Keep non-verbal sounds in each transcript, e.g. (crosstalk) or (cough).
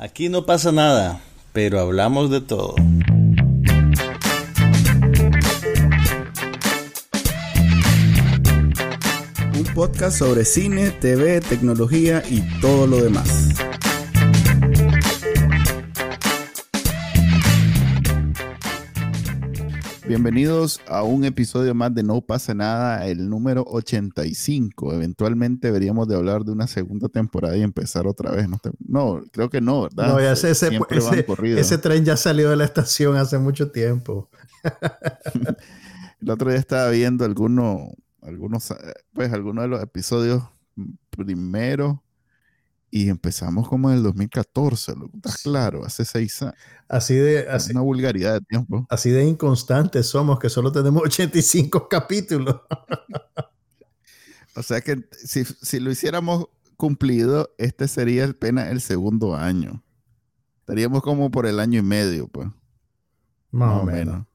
Aquí no pasa nada, pero hablamos de todo. Un podcast sobre cine, TV, tecnología y todo lo demás. Bienvenidos a un episodio más de No pasa nada, el número 85. Eventualmente deberíamos de hablar de una segunda temporada y empezar otra vez. No, creo que no, ¿verdad? No, ya ese, ese, tren ya salió de la estación hace mucho tiempo. (laughs) el otro día estaba viendo algunos, algunos, pues algunos de los episodios primero y empezamos como en el 2014, ¿estás claro? Hace seis años. Así de... una vulgaridad de tiempo. Así de inconstantes somos que solo tenemos (laughs) 85 capítulos. o sea que si, lo hiciéramos cumplido, este sería el pena el segundo año. Estaríamos como por el año y medio, pues. Más, o menos.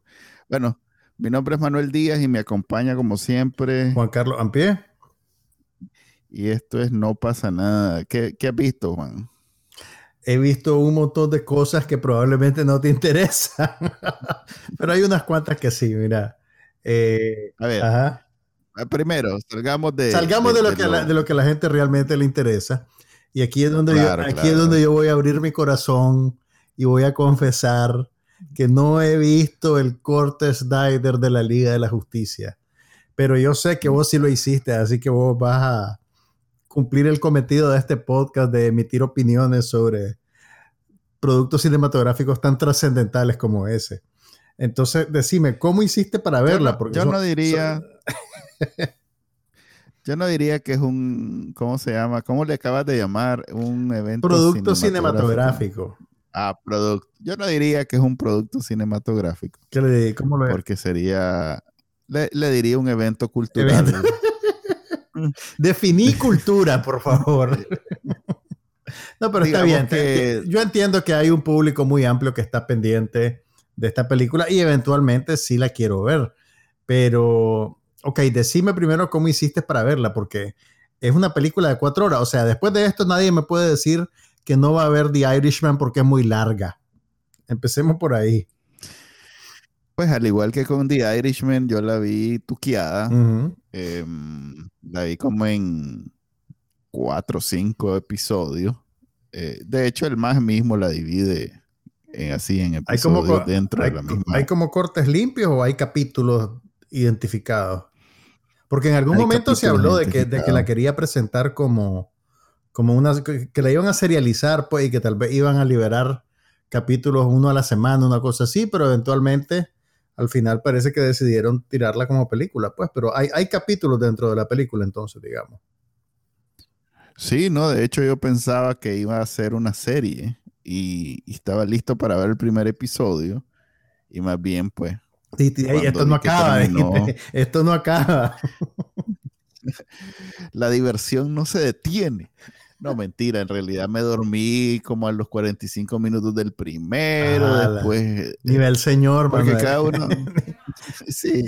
Bueno, mi nombre es Manuel Díaz y me acompaña como siempre. Juan Carlos Ampie. Y esto es No pasa nada. ¿Qué, qué has visto, Juan? He visto un montón de cosas que probablemente no te (laughs) interesan, pero hay unas cuantas que sí, mira. Eh, a ver, ajá. Ah, primero, salgamos de... Salgamos de, lo que La, de lo que a la gente realmente le interesa. Y aquí es donde, yo, aquí es donde yo voy a abrir mi corazón y voy a confesar que no he visto el corte Snyder de la Liga de la Justicia. Pero yo sé que vos sí lo hiciste, así que vos vas a, cumplir el cometido de este podcast de emitir opiniones sobre productos cinematográficos tan trascendentales como ese. Entonces, decime, ¿cómo hiciste para verla? Yo Porque yo no diría... (laughs) yo no diría que es un, ¿cómo se llama? ¿Cómo le acabas de llamar? Un evento Producto cinematográfico. Ah, producto. Yo no diría que es un producto cinematográfico. ¿Qué le ¿Cómo lo Porque sería, le, diría un evento cultural. (laughs) Definí cultura, por favor. no, pero está bien. Yo entiendo que hay un público muy amplio que está pendiente de esta película y eventualmente sí la quiero ver. Pero, ok, decime primero cómo hiciste para verla, porque es una película de cuatro horas. O sea, después de esto nadie me puede decir que no va a ver The Irishman porque es muy larga. Empecemos por ahí. Pues al igual que con The Irishman, yo la vi tuqueada. Em, la vi como en cuatro o cinco episodios. Eh, de hecho, el más mismo la divide así en episodios dentro de la misma. ¿Hay como cortes limpios o hay capítulos identificados? Porque en algún momento se habló de que, de que, la quería presentar como, como una. Que, la iban a serializar, pues, y que tal vez iban a liberar capítulos uno a la semana, una cosa así, pero eventualmente al final parece que decidieron tirarla como película, pues, pero hay, hay capítulos dentro de la película entonces, digamos. Sí, no, de hecho yo pensaba que iba a ser una serie y, estaba listo para ver el primer episodio y más bien pues... (laughs) (laughs) esto no acaba, esto no acaba. la diversión no se detiene. No, mentira, en realidad me dormí como a los 45 minutos del primero, después... Nivel señor, Porque cada uno... (laughs) (laughs) sí.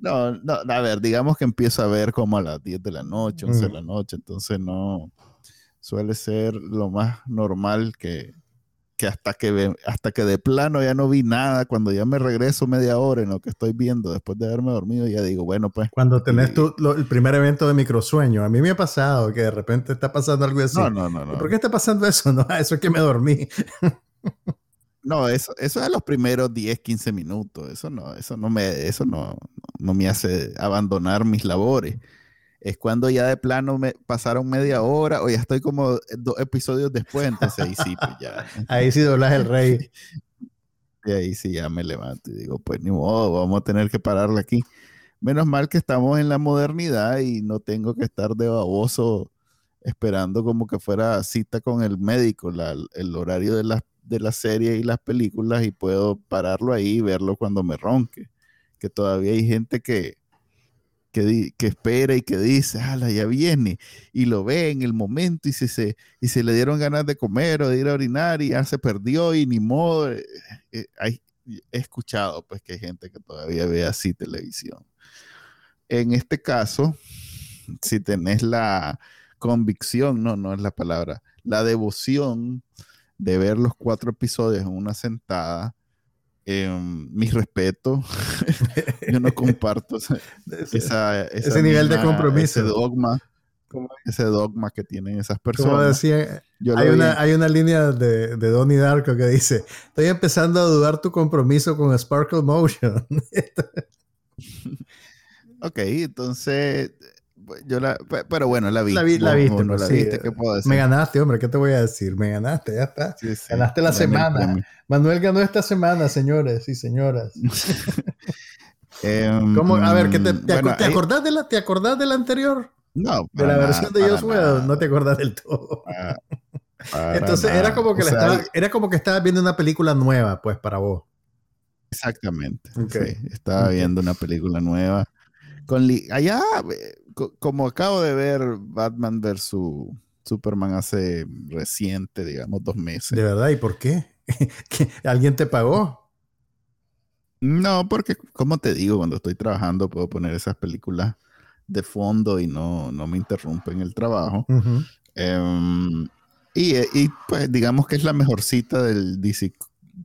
No, no, a ver, digamos que empiezo a ver como a las 10 de la noche, 11 de mm. la noche, entonces no... Suele ser lo más normal que, hasta que hasta que de plano ya no vi nada, cuando ya me regreso media hora en lo que estoy viendo después de haberme dormido, ya digo, bueno, pues. Cuando tenés tú el primer evento de microsueño, a mí me ha pasado que de repente está pasando algo así. No, no, no. no. ¿Por qué está pasando eso? No, (laughs) eso es que me dormí. (laughs) no, eso, eso es los primeros 10, 15 minutos. Eso no, eso no me, eso no, no me hace abandonar mis labores es cuando ya de plano me pasaron media hora o ya estoy como dos episodios después, entonces ahí sí, pues ya. (laughs) ahí sí doblas el rey. (laughs) Y ahí sí ya me levanto y digo, pues ni modo, vamos a tener que pararle aquí. Menos mal que estamos en la modernidad y no tengo que estar de baboso esperando como que fuera cita con el médico, el horario de las de la serie y las películas y puedo pararlo ahí y verlo cuando me ronque. Que todavía hay gente que, que, espera y que dice, ala, ya viene, y lo ve en el momento y, se, y se le dieron ganas de comer o de ir a orinar y ya se perdió y ni modo. Eh, eh, he escuchado pues que hay gente que todavía ve así televisión. En este caso, si tenés la convicción, no, no es la palabra, la devoción de ver los cuatro episodios en una sentada, em, mi respeto, (laughs) yo no comparto (laughs) ese, nivel de compromiso. Ese dogma, ese dogma que tienen esas personas. Como decía, hay, una, hay, una, línea de, de Donnie Darko que dice, estoy empezando a dudar tu compromiso con Sparkle Motion. (laughs) ok, entonces yo la, pero bueno, la vi. La, vi, la viste, no, la viste, ¿qué puedo decir? Me ganaste, hombre, ¿qué te voy a decir? Me ganaste, ya está. ganaste la semana. Manuel ganó esta semana, señores y señoras. (laughs) Em, ¿Cómo? A ver, ¿qué te, te, acordás de la, ¿te acordás de la anterior? No. De la versión de Josué, no te acordás del todo. (laughs) Entonces era como que estaba, era como que estabas viendo una película nueva, pues, para vos. Exactamente. Sí, estaba viendo una película nueva. Con allá, como acabo de ver Batman vs Superman hace reciente, digamos, dos meses. ¿De verdad? ¿Y por (laughs) qué? ¿Alguien te pagó? No, porque, como te digo, cuando estoy trabajando puedo poner esas películas de fondo y no, no me interrumpen el trabajo. Em, y, y, pues digamos que es la mejor cita del DC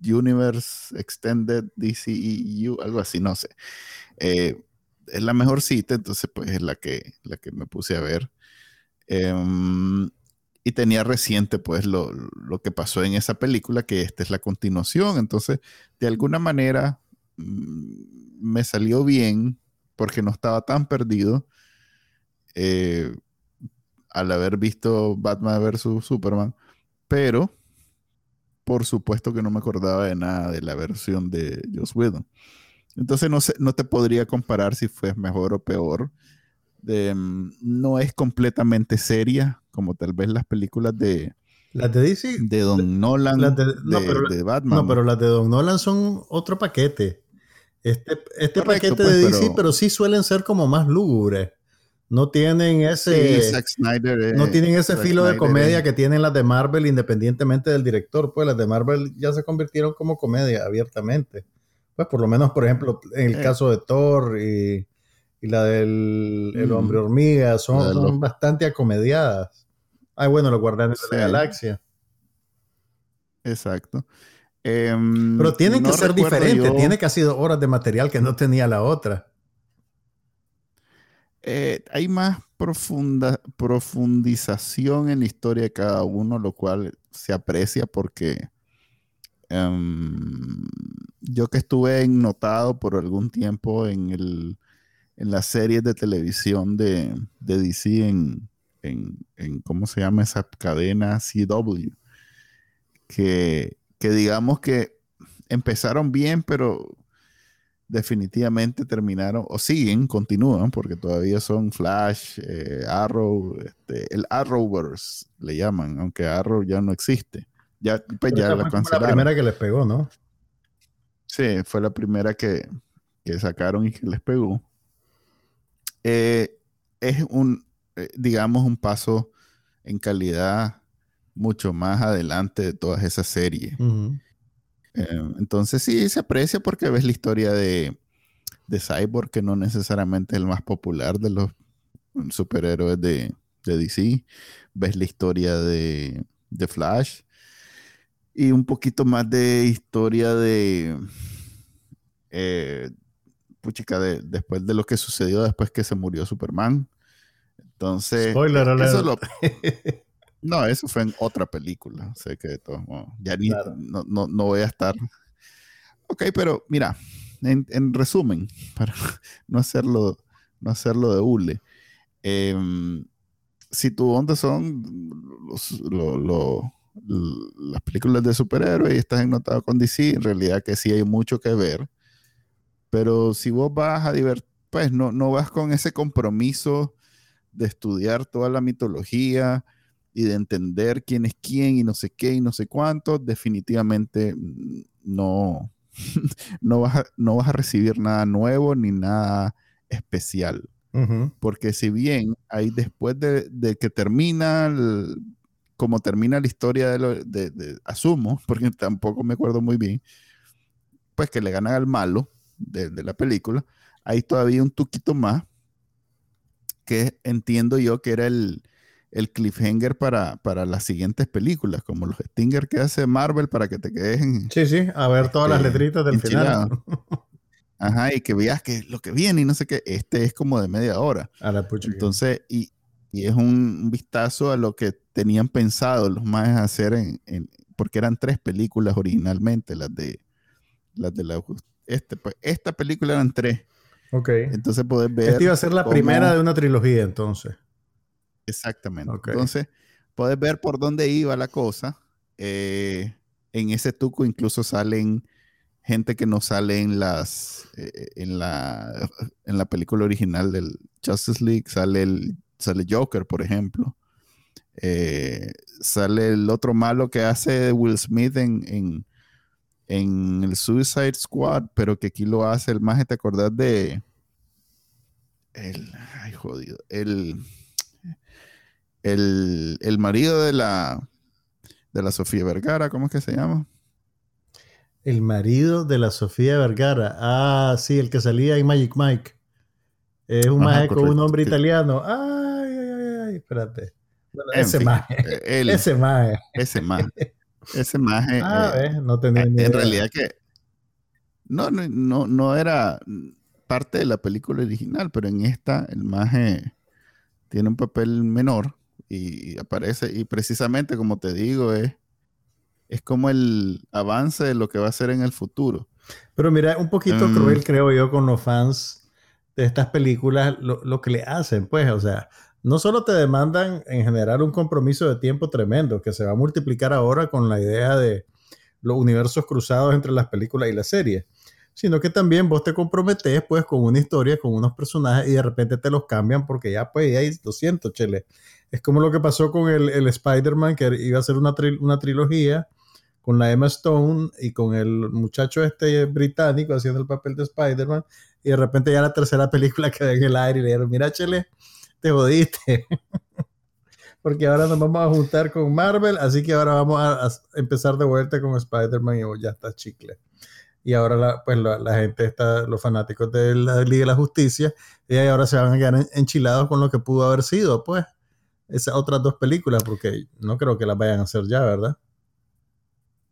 Universe Extended DCEU, algo así, no sé. Eh, es la mejor cita, entonces pues es la que, la que me puse a ver. Em, y tenía reciente pues lo, que pasó en esa película, que esta es la continuación, entonces de alguna manera mm, me salió bien porque no estaba tan perdido eh, al haber visto Batman vs. Superman, pero por supuesto que no me acordaba de nada de la versión de Joss Whedon. Entonces no, sé, no te podría comparar si fue mejor o peor. Mm, no es completamente seria, como tal vez las películas de... Las de DC. De Don Nolan, de, no, pero, Batman. No, pero las de Don Nolan son otro paquete. Este, este paquete pues, de DC, pero, sí suelen ser como más lúgubres. No tienen ese. no tienen ese filo de comedia que tienen las de Marvel independientemente del director. Pues las de Marvel ya se convirtieron como comedia abiertamente. Pues por lo menos, por ejemplo, en el eh. caso de Thor y, la del el hombre hormiga, son, bastante acomediadas. Ay, bueno, los guardianes de la galaxia. Exacto. Em, Pero tienen que ser diferentes, tiene casi dos horas de material que no tenía la otra. Eh, hay más profunda, profundización en la historia de cada uno, lo cual se aprecia porque Em, yo que estuve notado por algún tiempo en, el, en las series de televisión de, de DC en, en, ¿cómo se llama esa cadena? CW. Que, que digamos que empezaron bien, pero definitivamente terminaron, o siguen, continúan, porque todavía son Flash, eh, Arrow, este, el Arrowverse le llaman, aunque Arrow ya no existe. Ya, pues ya la cancelaron. la primera que les pegó, ¿no? Sí, fue la primera que, sacaron y que les pegó. Eh, es un, eh, digamos, un paso en calidad mucho más adelante de todas esas series. Eh, entonces sí, se aprecia porque ves la historia de, de Cyborg, que no necesariamente es el más popular de los superhéroes de, de DC. Ves la historia de, de Flash, y un poquito más de historia de, eh, puchica, de, después de lo que sucedió después que se murió Superman. Entonces, Spoiler eso (laughs) no, eso fue en otra película. Sé que de todos ya ni, no, no, no, voy a estar. Ok, pero mira, en, en resumen, (laughs) para no hacerlo, no hacerlo de hule, em, si tu onda son los, los, las películas de superhéroes y estás ennotado con DC, en realidad que sí hay mucho que ver. Pero si vos vas a divertir, pues no, no vas con ese compromiso de estudiar toda la mitología y de entender quién es quién y no sé qué y no sé cuánto, definitivamente no, (laughs) no, vas, a, no vas a recibir nada nuevo ni nada especial. Porque si bien ahí después de, de que termina el, como termina la historia de, lo, de, asumo, (laughs) porque tampoco me acuerdo muy bien, pues que le ganan al malo de, la película, hay todavía un tuquito más que entiendo yo que era el, el cliffhanger para, para las siguientes películas, como los Stinger que hace Marvel para que te quedes en... Sí, sí, a ver todas las este, letritas del final. (laughs) Ajá, y que veas que lo que viene y no sé qué, este es como de media hora. Entonces, y, y, es un vistazo a lo que tenían pensado los más hacer en, porque eran tres películas originalmente, las de las de la este, pues, esta película eran tres. Ok. Entonces puedes ver. Esta iba a ser la primera de una trilogía, entonces. Exactamente. Entonces, puedes ver por dónde iba la cosa. Eh, en ese tuco incluso salen gente que no sale en las eh, en la en la película original del Justice League sale el sale Joker por ejemplo eh, sale el otro malo que hace Will Smith en, en, el Suicide Squad pero que aquí lo hace el más te acordás de el ay jodido el el, marido de la, de la Sofía Vergara, ¿cómo es que se llama? El marido de la Sofía Vergara. Ah, sí, el que salía en Magic Mike. Es un maje con un hombre italiano. Ay, espérate. ese maje. ese maje. Ese maje. Ese maje. (laughs) Ah, eh, no tenía ni En realidad que no, no, no era parte de la película original, pero en esta el maje tiene un papel menor y aparece, y precisamente como te digo, es, es como el avance de lo que va a ser en el futuro. Pero mira, un poquito mm. cruel creo yo con los fans de estas películas, lo, que le hacen, pues, o sea, no solo te demandan en general un compromiso de tiempo tremendo, que se va a multiplicar ahora con la idea de los universos cruzados entre las películas y las series, sino que también vos te comprometes pues con una historia, con unos personajes y de repente te los cambian porque ya pues ya hay 200, chele. Es como lo que pasó con el, el Spider-Man, que iba a ser una, una trilogía con la Emma Stone y con el muchacho este británico haciendo el papel de Spider-Man, y de repente ya la tercera película (laughs) quedó en el aire y le dijeron, mira, Chele, te jodiste. (laughs) Porque ahora nos vamos a juntar con Marvel, así que ahora vamos a, empezar de vuelta con Spider-Man y ya está chicle. Y ahora la, pues la, gente está, los fanáticos de la Liga de la Justicia, y ahora se van a quedar enchilados con lo que pudo haber sido, pues esas otras dos películas, porque no creo que las vayan a hacer ya, ¿verdad?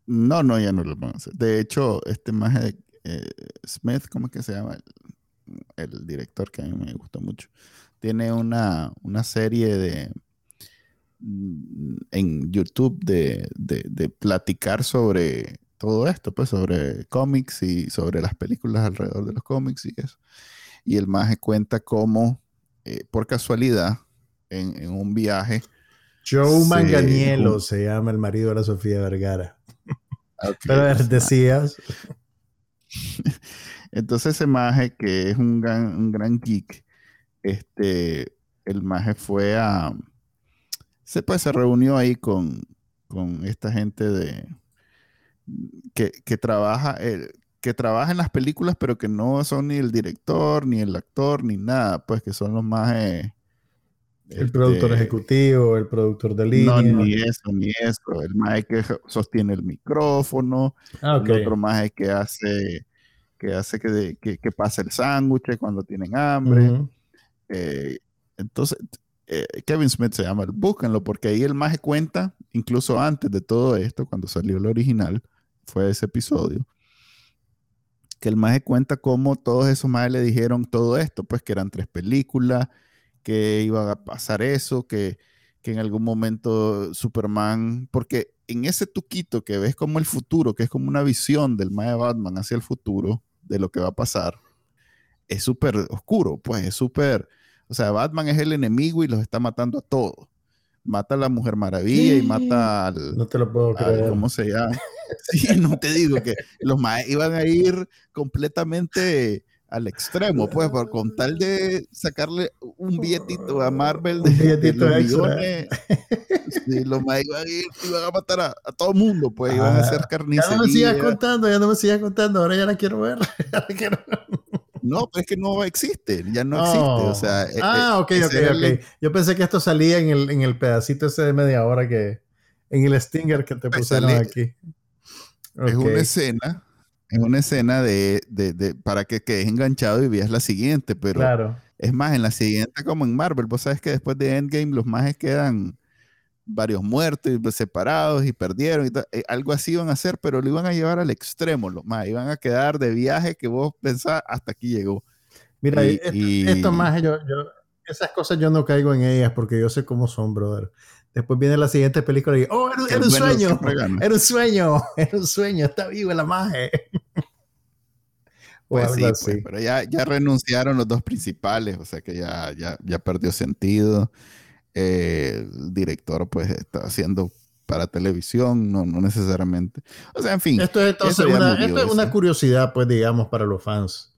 No, no, ya no las van a hacer. De hecho, este más eh, Smith, ¿cómo es que se llama? El, director que a mí me gusta mucho. Tiene una, una serie de mm, en YouTube de, de, platicar sobre todo esto, pues sobre cómics y sobre las películas alrededor de los cómics y eso. Y el maje cuenta cómo, eh, por casualidad, en, un viaje. Joe Manganiello se llama el marido de la Sofía Vergara. (laughs) Pero decías. (laughs) Entonces ese maje, que es un gran, un gran geek, este, el maje fue a... Se, pues, se reunió ahí con, con esta gente de... Que, que trabaja, eh, que trabaja en las películas, pero que no son ni el director, ni el actor, ni nada, pues que son los más el productor este, ejecutivo, el productor de línea. No, ni eso, ni eso. El más que sostiene el micrófono. Ah, El otro más que hace que hace que, que, pase el sándwich cuando tienen hambre. Eh, entonces, eh, Kevin Smith se llama, búsquenlo, porque ahí el maje cuenta, incluso antes de todo esto, cuando salió el original, fue ese episodio, que el maje cuenta cómo todos esos majes le dijeron todo esto, pues que eran tres películas, que iba a pasar eso, que, en algún momento Superman, porque en ese tuquito que ves como el futuro, que es como una visión del Maya Batman hacia el futuro, de lo que va a pasar, es súper oscuro, pues es súper, o sea, Batman es el enemigo y los está matando a todos. Mata a la Mujer Maravilla y mata al... No te lo puedo creer. ¿Cómo se llama? (laughs) Sí, no te digo que los más iban a ir completamente al extremo, pues, por con tal de sacarle un billetito a Marvel de, un billetito de millones, los más iban a, ir, iban a matar a, todo el mundo, pues, iban a hacer carnicería. Ya no me sigas contando, ya no me sigas contando, ahora ya la quiero ver. (laughs) No, pero es que no existe, ya no existe. O sea, e, ah, e, ok, ok, ok. Yo pensé que esto salía en el, en el pedacito ese de media hora que, en el stinger que te pusieron aquí. Es una escena es una escena de, de, de, para que quedes enganchado y veas la siguiente, pero Es más, en la siguiente, como en Marvel, vos sabes que después de Endgame los mages quedan varios muertos y separados y perdieron y eh, algo así iban a hacer, pero lo iban a llevar al extremo, los más iban a quedar de viaje que vos pensás hasta aquí llegó. Mira, esto, más, yo, esas cosas yo no caigo en ellas porque yo sé cómo son, brother. Después viene la siguiente película y, oh, era, un sueño, era un sueño, (laughs) era un sueño, está vivo la magia. Pues sí, pues, pero ya, ya renunciaron los dos principales, o sea que ya, ya, ya perdió sentido. Eh, el director pues está haciendo para televisión, no, no necesariamente. O sea, en fin. Esto es, entonces una, esto es una curiosidad, pues, digamos, para los fans.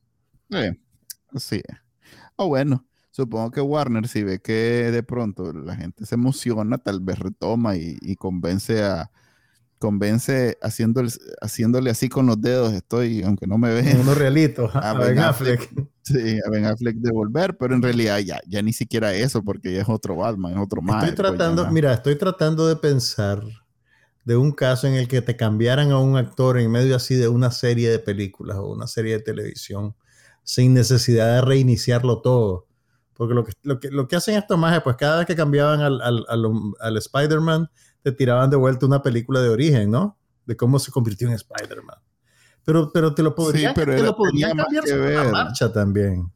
sí. O bueno, supongo que Warner, si ve que de pronto la gente se emociona, tal vez retoma y convence a, convence haciéndole, haciéndole así con los dedos, estoy, aunque no me vean. Uno realito, a, Ben Affleck. Sí, a Ben Affleck de volver, pero en realidad ya, ya ni siquiera eso, porque ya es otro Batman, es otro más. Estoy pues, tratando, mira, estoy tratando de pensar de un caso en el que te cambiaran a un actor en medio así de una serie de películas o una serie de televisión, sin necesidad de reiniciarlo todo. Porque lo que, lo que, lo que hacen estos majes, pues cada vez que cambiaban al, al, al, al Spider-Man, te tiraban de vuelta una película de origen, ¿no? De cómo se convirtió en Spider-Man. Pero, pero te lo podrían, sí, te lo podrían cambiar sobre la marcha también.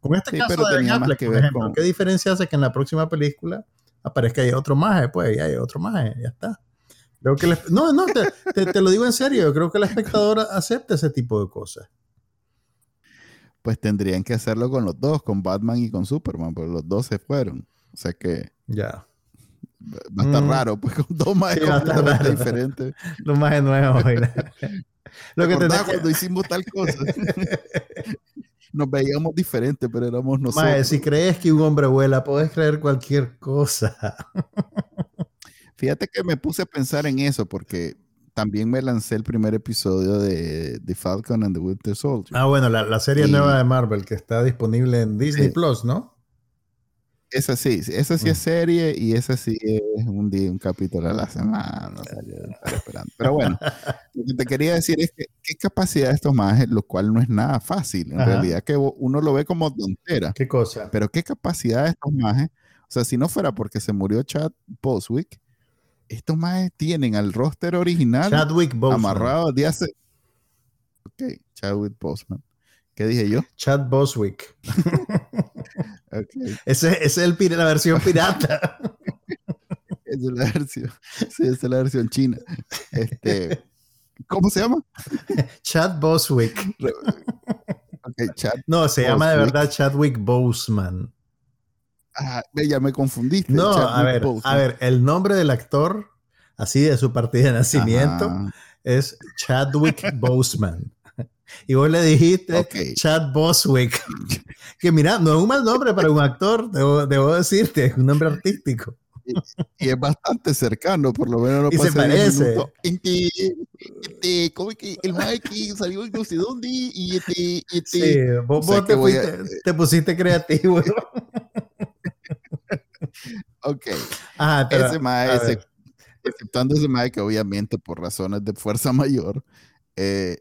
Con este caso de Ben Affleck, por ejemplo, ¿qué diferencia hace que en la próxima película aparezca ahí otro maje? Pues ya hay otro maje, ya está. Creo que no, no, te, te, lo digo en serio, yo creo que la espectadora acepta ese tipo de cosas. Pues tendrían que hacerlo con los dos, con Batman y con Superman, porque los dos se fueron. O sea que... Ya va a estar mm. raro, pues (laughs) con dos más diferentes. Los más nuevos. (laughs) Lo que te cuando hicimos tal cosa. (laughs) Nos veíamos diferentes, pero éramos nosotros. Mae, si crees que un hombre vuela, puedes creer cualquier cosa. Fíjate que me puse a pensar en eso porque también me lancé el primer episodio de The Falcon and the Winter Soldier. Ah, bueno, la, serie nueva de Marvel que está disponible en Disney Plus, ¿no? Esa sí, esa sí es mm. serie y esa sí es un día, un capítulo a la semana. Pero bueno, (laughs) lo que te quería decir es que qué capacidad de estos majes, lo cual no es nada fácil. En realidad, que uno lo ve como tontera. ¿Qué cosa? Pero qué capacidad de estos majes. O sea, si no fuera porque se murió Chad Boswick, estos majes tienen al roster original Chadwick amarrado de hace. Ok, Chadwick Boseman. ¿Qué dije yo? Chad Boswick. (laughs) (laughs) Ese, es el, la versión pirata. (laughs) esa es la versión. Sí, esa es la versión china. Este, ¿Cómo se llama? Chad Boswick. no, se llama de verdad Chadwick Boseman. Ah, ya me confundiste. No, a ver, a ver, el nombre del actor, así de su partida de nacimiento, es Chadwick Boseman. Y vos le dijiste Chad Boswick. (laughs) Que mira, no es un mal nombre para un actor, debo, decirte, es un nombre artístico. Y, es bastante cercano, por lo menos no y se parece. Este, ¿cómo es que el Mikey salió en no sé dónde? Y este, este. Sí, vos, te, te, pusiste creativo. (laughs) ok. Ajá, ese mae, exceptuando ese mae que obviamente por razones de fuerza mayor, eh,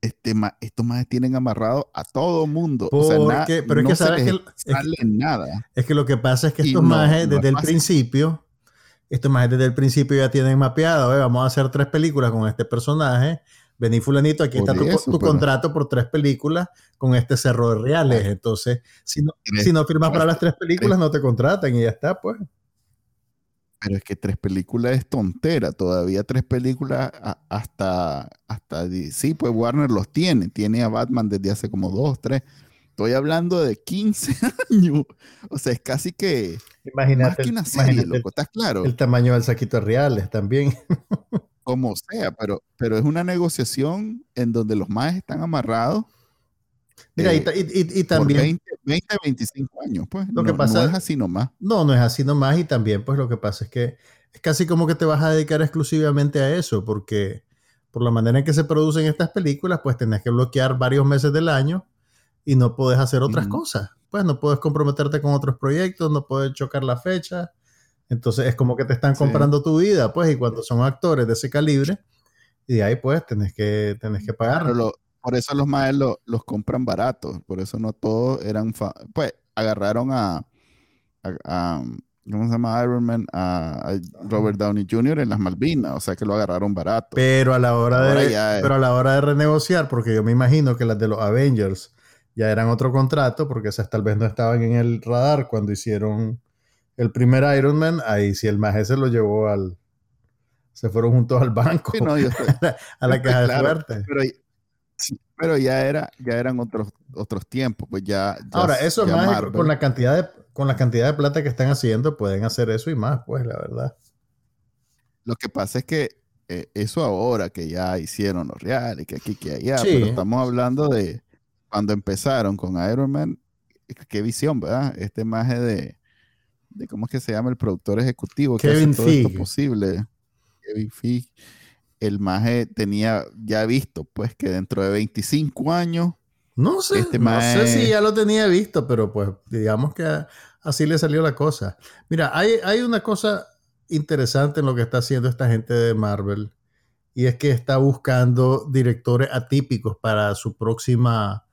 este, estos más tienen amarrado a todo mundo. o sea, pero es que sabes que, es nada. Es que lo que pasa es que estos majes desde el principio, estos majes desde el principio ya tienen mapeado, vamos a hacer tres películas con este personaje. Vení fulanito, aquí está tu, contrato por tres películas con este cerro de reales. Entonces, si no, si no firmas para las tres películas, no te contratan y ya está, pues. Pero es que tres películas es tontera. Todavía tres películas hasta, hasta, sí, pues Warner los tiene. Tiene a Batman desde hace como dos, tres. Estoy hablando de 15 (laughs) años. O sea, es casi que... Imagínate, más una serie, loco. ¿Estás claro? El tamaño del saquito reales también. (laughs) Como sea, pero, pero es una negociación en donde los más están amarrados Mira, y, y, también... 20, 25 años, pues. Lo no, que pasa, no es así nomás. No, no es así nomás y también, pues lo que pasa es que es casi como que te vas a dedicar exclusivamente a eso, porque por la manera en que se producen estas películas, pues tenés que bloquear varios meses del año y no puedes hacer otras cosas. Pues no puedes comprometerte con otros proyectos, no puedes chocar la fecha. Entonces es como que te están comprando tu vida, pues, y cuando son actores de ese calibre, y ahí pues tenés que, tenés que pagar por eso los más los compran baratos. Por eso no todos eran. Pues agarraron a, ¿Cómo se llama Iron Man? A, Robert Downey Jr. en las Malvinas. O sea que lo agarraron barato. Pero a la hora, de, pero a la hora de renegociar, porque yo me imagino que las de los Avengers ya eran otro contrato, porque esas tal vez no estaban en el radar cuando hicieron el primer Iron Man. Ahí sí el más ese lo llevó al se fueron juntos al banco, (laughs) a la caja de suerte. Pero, ya, era, ya eran otros, otros tiempos, pues ya... Ahora, eso más con la, cantidad de, con la cantidad de plata que están haciendo, pueden hacer eso y más, pues, la verdad. Lo que pasa es que eh, eso ahora que ya hicieron los reales, que aquí, que allá, pero estamos hablando de cuando empezaron con Iron Man, qué visión, ¿verdad? Este maje de, de ¿cómo es que se llama el productor ejecutivo que hace todo esto posible? El maje tenía ya visto, pues que dentro de 25 años. No sé, este no sé si ya lo tenía visto, pero pues digamos que así le salió la cosa. Mira, hay, hay una cosa interesante en lo que está haciendo esta gente de Marvel y es que está buscando directores atípicos para su próxima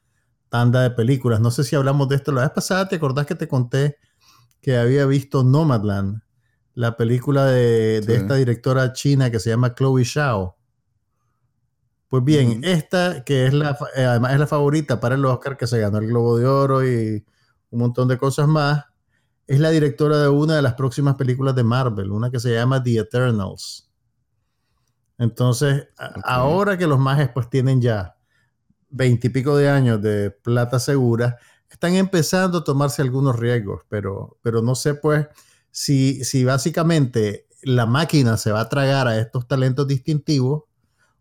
tanda de películas. No sé si hablamos de esto la vez pasada, ¿te acordás que te conté que había visto Nomadland? La película de, esta directora china que se llama Chloe Zhao. Pues bien, esta, que es la, eh, además es la favorita para el Oscar, que se ganó el Globo de Oro y un montón de cosas más, es la directora de una de las próximas películas de Marvel, una que se llama The Eternals. Entonces, ahora que los mages pues tienen ya veintipico de años de plata segura, están empezando a tomarse algunos riesgos, pero, pero no sé pues si, si básicamente la máquina se va a tragar a estos talentos distintivos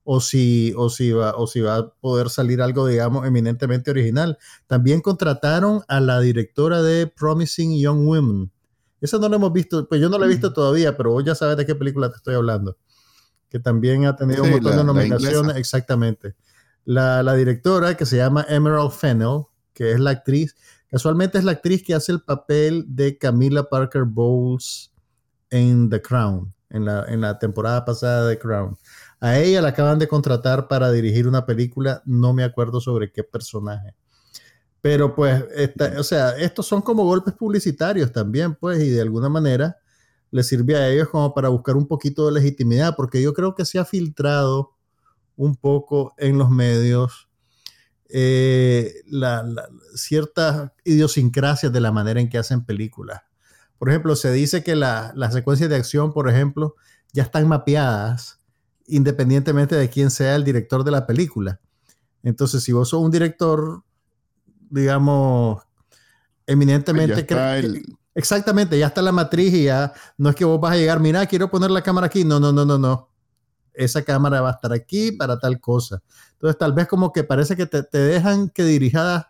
o si, o, si va, o si va a poder salir algo, digamos, eminentemente original. También contrataron a la directora de Promising Young Women. Esa no la hemos visto, pues yo no la he visto mm. todavía, pero vos ya sabes de qué película te estoy hablando. Que también ha tenido un montón de nominaciones. Exactamente. La, la, directora que se llama Emerald Fennell, que es la actriz, Casualmente es la actriz que hace el papel de Camila Parker Bowles en The Crown, en la, en la temporada pasada de The Crown. A ella la acaban de contratar para dirigir una película, no me acuerdo sobre qué personaje. Pero pues, o sea, estos son como golpes publicitarios también, pues, y de alguna manera les sirve a ellos como para buscar un poquito de legitimidad, porque yo creo que se ha filtrado un poco en los medios eh, la, ciertas idiosincrasias de la manera en que hacen películas. Por ejemplo, se dice que las secuencias de acción, por ejemplo, ya están mapeadas independientemente de quién sea el director de la película. Entonces, si vos sos un director, digamos, eminentemente... Exactamente, ya está la matriz y ya no es que vos vas a llegar, mira, quiero poner la cámara aquí. No, no, no, no, no esa cámara va a estar aquí para tal cosa. Entonces, tal vez como que parece que te, dejan que dirijas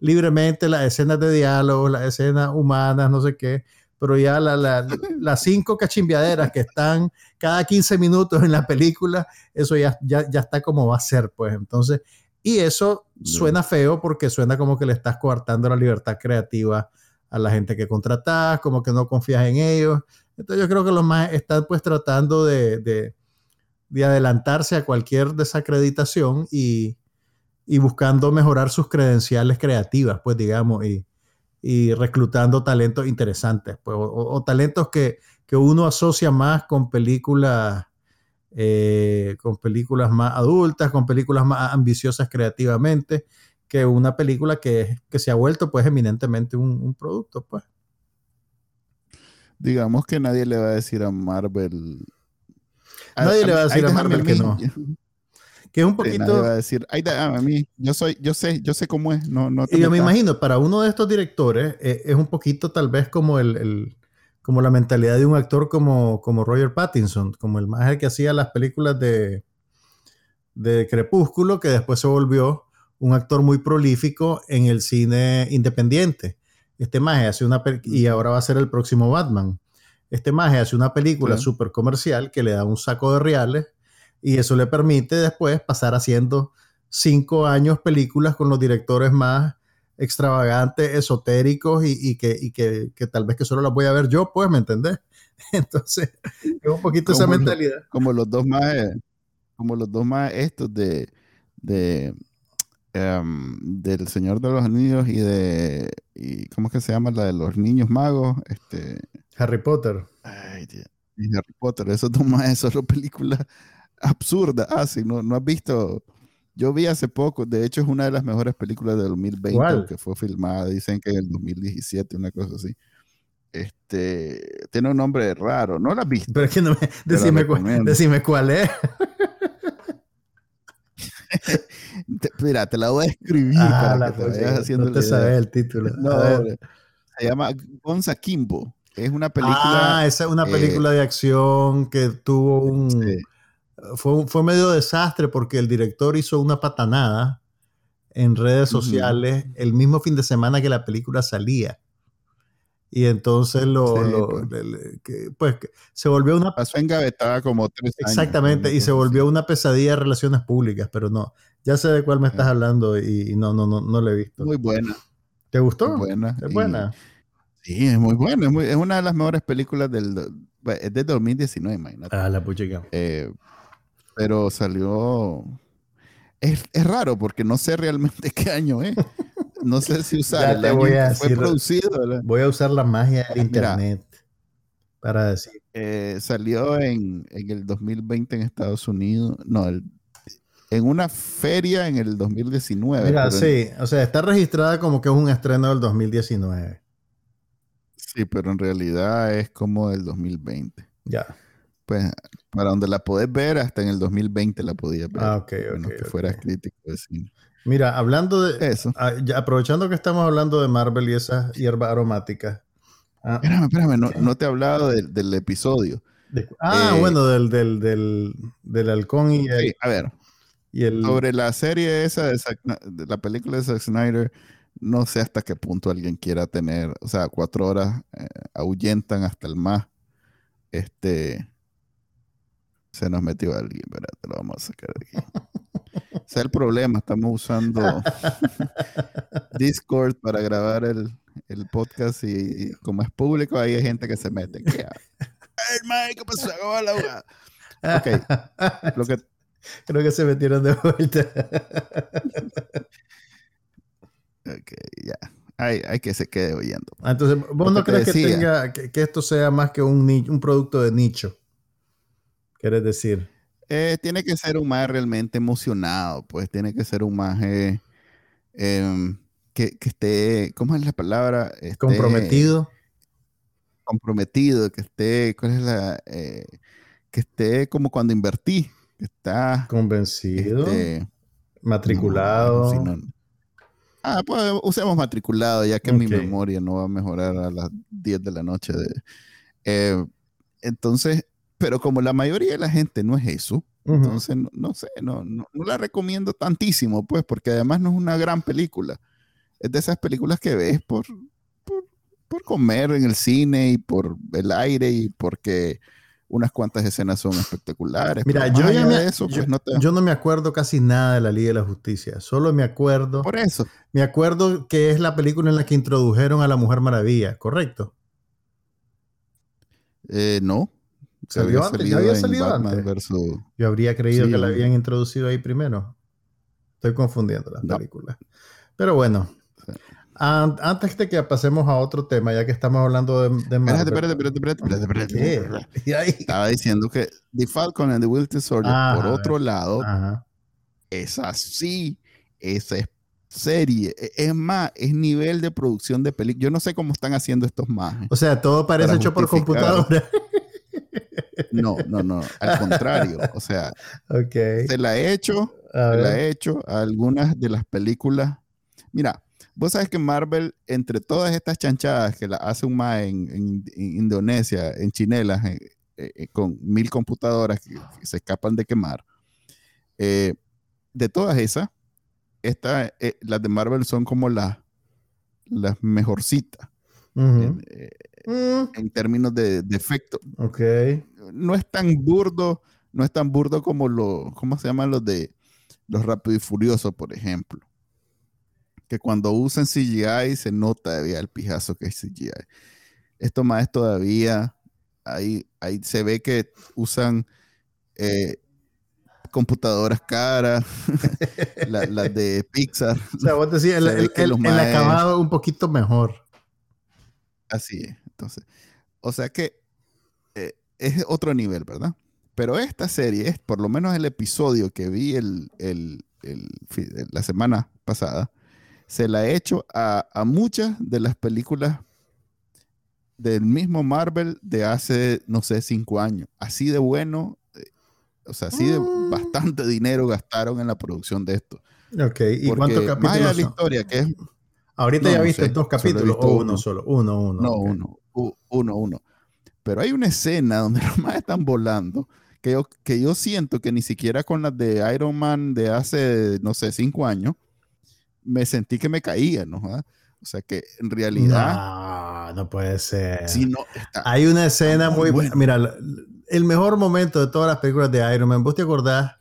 libremente las escenas de diálogo, las escenas humanas, no sé qué, pero ya las cinco cachimbiaderas que están cada 15 minutos en la película, eso ya, ya, ya está como va a ser, pues. Entonces, y eso suena feo porque suena como que le estás coartando la libertad creativa a la gente que contratas, como que no confías en ellos. Entonces yo creo que los más están pues tratando de de adelantarse a cualquier desacreditación y, buscando mejorar sus credenciales creativas, pues digamos, y, reclutando talentos interesantes, pues, o, talentos que, uno asocia más con películas, eh, con películas más adultas, con películas más ambiciosas creativamente, que una película que, se ha vuelto pues eminentemente un, un producto, pues. Digamos que nadie le va a decir a Marvel Nadie le va a decir a Marvel que no. Que es un poquito. va a decir, a mí, yo soy, yo sé, yo sé cómo es. No, no y yo me imagino, para uno de estos directores, eh, es un poquito tal vez como el, como la mentalidad de un actor como, como Roger Pattinson, como el más que hacía las películas de, de Crepúsculo, que después se volvió un actor muy prolífico en el cine independiente. Este maje hace una y ahora va a ser el próximo Batman. Este maje hace una película súper comercial que le da un saco de reales y eso le permite después pasar haciendo cinco años películas con los directores más extravagantes, esotéricos y, que, que, tal vez que solo las voy a ver yo, pues, ¿me entendés? (laughs) Entonces, es un poquito esa mentalidad. como los dos más, como los dos más estos de, de em, del Señor de los Anillos y de. Y, ¿Cómo es que se llama la de los niños magos? Este, Harry Potter. Ay, Dios. Y Harry Potter, eso toma (laughs) eso, solo película absurda. Ah, sí, no, no has visto. Yo vi hace poco, de hecho es una de las mejores películas del 2020 que fue filmada, dicen que en el 2017, una cosa así. Este, tiene un nombre raro, no la has visto. Pero es que no me, decime, cuál, decime cuál es. (laughs) (laughs) mira, te la voy a escribir ah, para que te vayas haciendo No te sabes el título. No, se llama Gonza Kimbo. Es una película. Ah, esa es una película eh, de acción que tuvo un. Fue, fue medio desastre porque el director hizo una patanada en redes sociales el mismo fin de semana que la película salía. Y entonces lo, pues. pues se volvió una... Pasó engavetada como tres años. Exactamente, y se volvió una pesadilla de relaciones públicas, pero no, ya sé de cuál me estás hablando y, no, no, no, no lo he visto. Muy buena. ¿Te gustó? Muy buena. Es buena. Sí, es muy buena, es, una de las mejores películas del... Es de 2019, imagínate. Ah, la puchica. Eh, pero salió... Es, es, raro porque no sé realmente (laughs) qué año es no sé si usar el voy a fue producido. Voy a usar la magia del internet para decir. Eh, salió en, en, el 2020 en Estados Unidos. No, en una feria en el 2019. Mira, sí, o sea, está registrada como que es un estreno del 2019. Sí, pero en realidad es como del 2020. Ya. Pues para donde la podés ver, hasta en el 2020 la podía ver. Ah, ok, ok. que fuera crítico de cine. Mira, hablando de eso, ah, aprovechando que estamos hablando de Marvel y esas hierbas aromáticas. Ah, espérame, espérame, no, te he hablado del episodio. ah, eh, bueno, del, del, del, halcón y el, sí, a ver. Y el, sobre la serie esa de, la película de Zack Snyder, no sé hasta qué punto alguien quiera tener, o sea, cuatro horas eh, ahuyentan hasta el más. Este se nos metió alguien, ¿verdad? Te lo vamos a sacar de aquí. (laughs) Es el problema, estamos usando (laughs) Discord para grabar el, podcast y, como es público, ahí hay gente que se mete. ¿Qué, ¿qué pasó? Ok. (laughs) Lo que... Creo que se metieron de vuelta. ok, ya. Hay, hay, que se quede oyendo. Ah, entonces, ¿vos no crees que, tenga, que, esto sea más que un, un producto de nicho? ¿Quieres decir? Eh, tiene que ser un más realmente emocionado, pues tiene que ser un más em, que, esté, ¿cómo es la palabra? comprometido. Comprometido, que esté, ¿cuál es la? Eh, que esté como cuando invertí, que está convencido, este, matriculado. ah, pues usemos matriculado, ya que mi memoria no va a mejorar a las 10 de la noche. De, eh, entonces, pero como la mayoría de la gente no es eso, entonces no, sé, no, no, la recomiendo tantísimo, pues, porque además no es una gran película. Es de esas películas que ves por, por, comer en el cine y por el aire y porque unas cuantas escenas son espectaculares. Mira, yo, ya me, eso, pues, no yo no me acuerdo casi nada de la Liga de la Justicia, solo me acuerdo. Por eso. Me acuerdo que es la película en la que introdujeron a la Mujer Maravilla, ¿correcto? Eh, no. ¿Salió antes? ¿Ya había salido antes? Yo habría creído que la habían introducido ahí primero. Estoy confundiendo las películas. Pero bueno, antes de que pasemos a otro tema, ya que estamos hablando de, de Marvel. Espérate, espérate, espérate, espérate, Estaba diciendo que The Falcon and the Winter Soldier, por otro lado, es así. Esa es serie. E, es más, es nivel de producción de película. Yo no sé cómo están haciendo estos más. O sea, todo parece hecho por computadora. (laughs) No, no, no, al contrario. O sea, se la he hecho, se la he hecho a algunas de las películas. Mira, vos sabes que Marvel, entre todas estas chanchadas que la hace un MA en, Indonesia, en Chinelas, eh, eh, con mil computadoras que, se escapan de quemar, eh, de todas esas, las de Marvel son como las, las mejorcitas. Mm. en términos de, efecto. Ok. No es tan burdo, no es tan burdo como los, ¿cómo se llaman los de los Rápidos y Furiosos, por ejemplo? Que cuando usan CGI se nota todavía el pijazo que es CGI. Esto más todavía, ahí, ahí se ve que usan, eh, computadoras caras, (laughs) las de Pixar. O sea, vos decías, el, el, el, acabado un poquito mejor. Así es. Entonces, o sea que eh, es otro nivel, ¿verdad? Pero esta serie, es, por lo menos el episodio que vi el, la semana pasada, se la he hecho a, a muchas de las películas del mismo Marvel de hace, no sé, cinco años. Así de bueno, eh, o sea, así de mm. bastante dinero gastaron en la producción de esto. Ok, ¿y cuántos capítulos? Más la historia, que es. Ahorita ya viste dos capítulos o uno, solo. Uno, uno. No, uno, uno, uno. Pero hay una escena donde (laughs) los más están volando que yo, que yo siento que ni siquiera con las de Iron Man de hace, no sé, cinco años, me sentí que me caía, ¿no? ¿Ah? O sea que en realidad. No, no puede ser. no, Hay una escena muy, buena. Mira, el mejor momento de todas las películas de Iron Man, ¿vos te acordás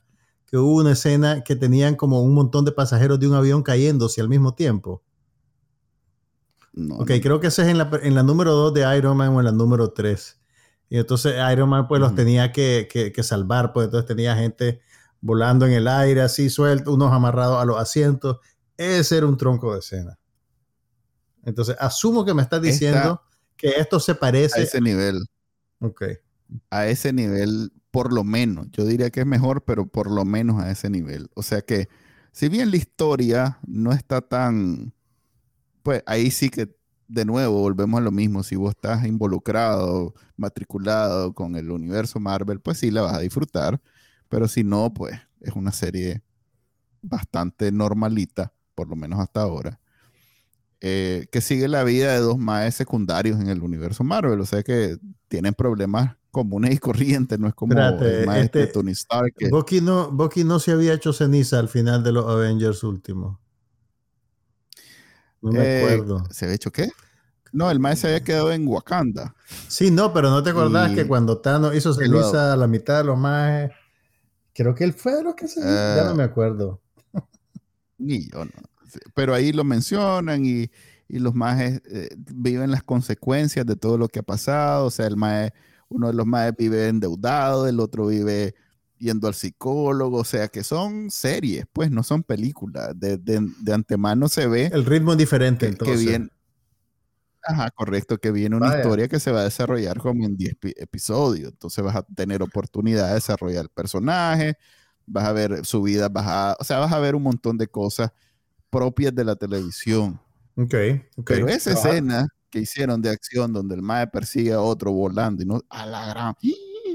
que hubo una escena que tenían como un montón de pasajeros de un avión cayéndose al mismo tiempo? No, ok, creo que ese es en la, en la número 2 de Iron Man o en la número 3. Y entonces Iron Man pues los tenía que, que, que, salvar, pues entonces tenía gente volando en el aire así suelto, unos amarrados a los asientos. Ese era un tronco de escena. Entonces, asumo que me estás diciendo que esto se parece. A ese nivel. Ok. A ese nivel, por lo menos. Yo diría que es mejor, pero por lo menos a ese nivel. O sea que, si bien la historia no está tan. Pues ahí sí que, de nuevo, volvemos a lo mismo. Si vos estás involucrado, matriculado con el universo Marvel, pues sí la vas a disfrutar. Pero si no, pues es una serie bastante normalita, por lo menos hasta ahora. Eh, que sigue la vida de dos maes secundarios en el universo Marvel. O sea que tienen problemas comunes y corrientes, no es como el maestro este, Tony Stark. Bucky, no, no se había hecho ceniza al final de los Avengers últimos. No me eh, acuerdo. ¿Se había hecho qué? No, el maestro se había quedado en Wakanda. Sí, no, pero no te acordás que cuando Thanos hizo ceniza a la mitad de los maes, creo que él fue de los que se... ya no eh, me acuerdo. Ni yo no pero ahí lo mencionan y, los maes eh, viven las consecuencias de todo lo que ha pasado. O sea, el mae, uno de los maes vive endeudado, el otro vive yendo al psicólogo. O sea, que son series, pues no son películas. De, antemano se ve. El ritmo es diferente, que, entonces. Que viene, ajá, correcto, que viene una historia que se va a desarrollar como en 10 episodios. Entonces vas a tener oportunidad de desarrollar el personaje, vas a ver su vida, vas a, o sea, vas a ver un montón de cosas propias de la televisión. Ok, ok. Pero esa escena que hicieron de acción donde el mae persigue a otro volando y no, a la gran,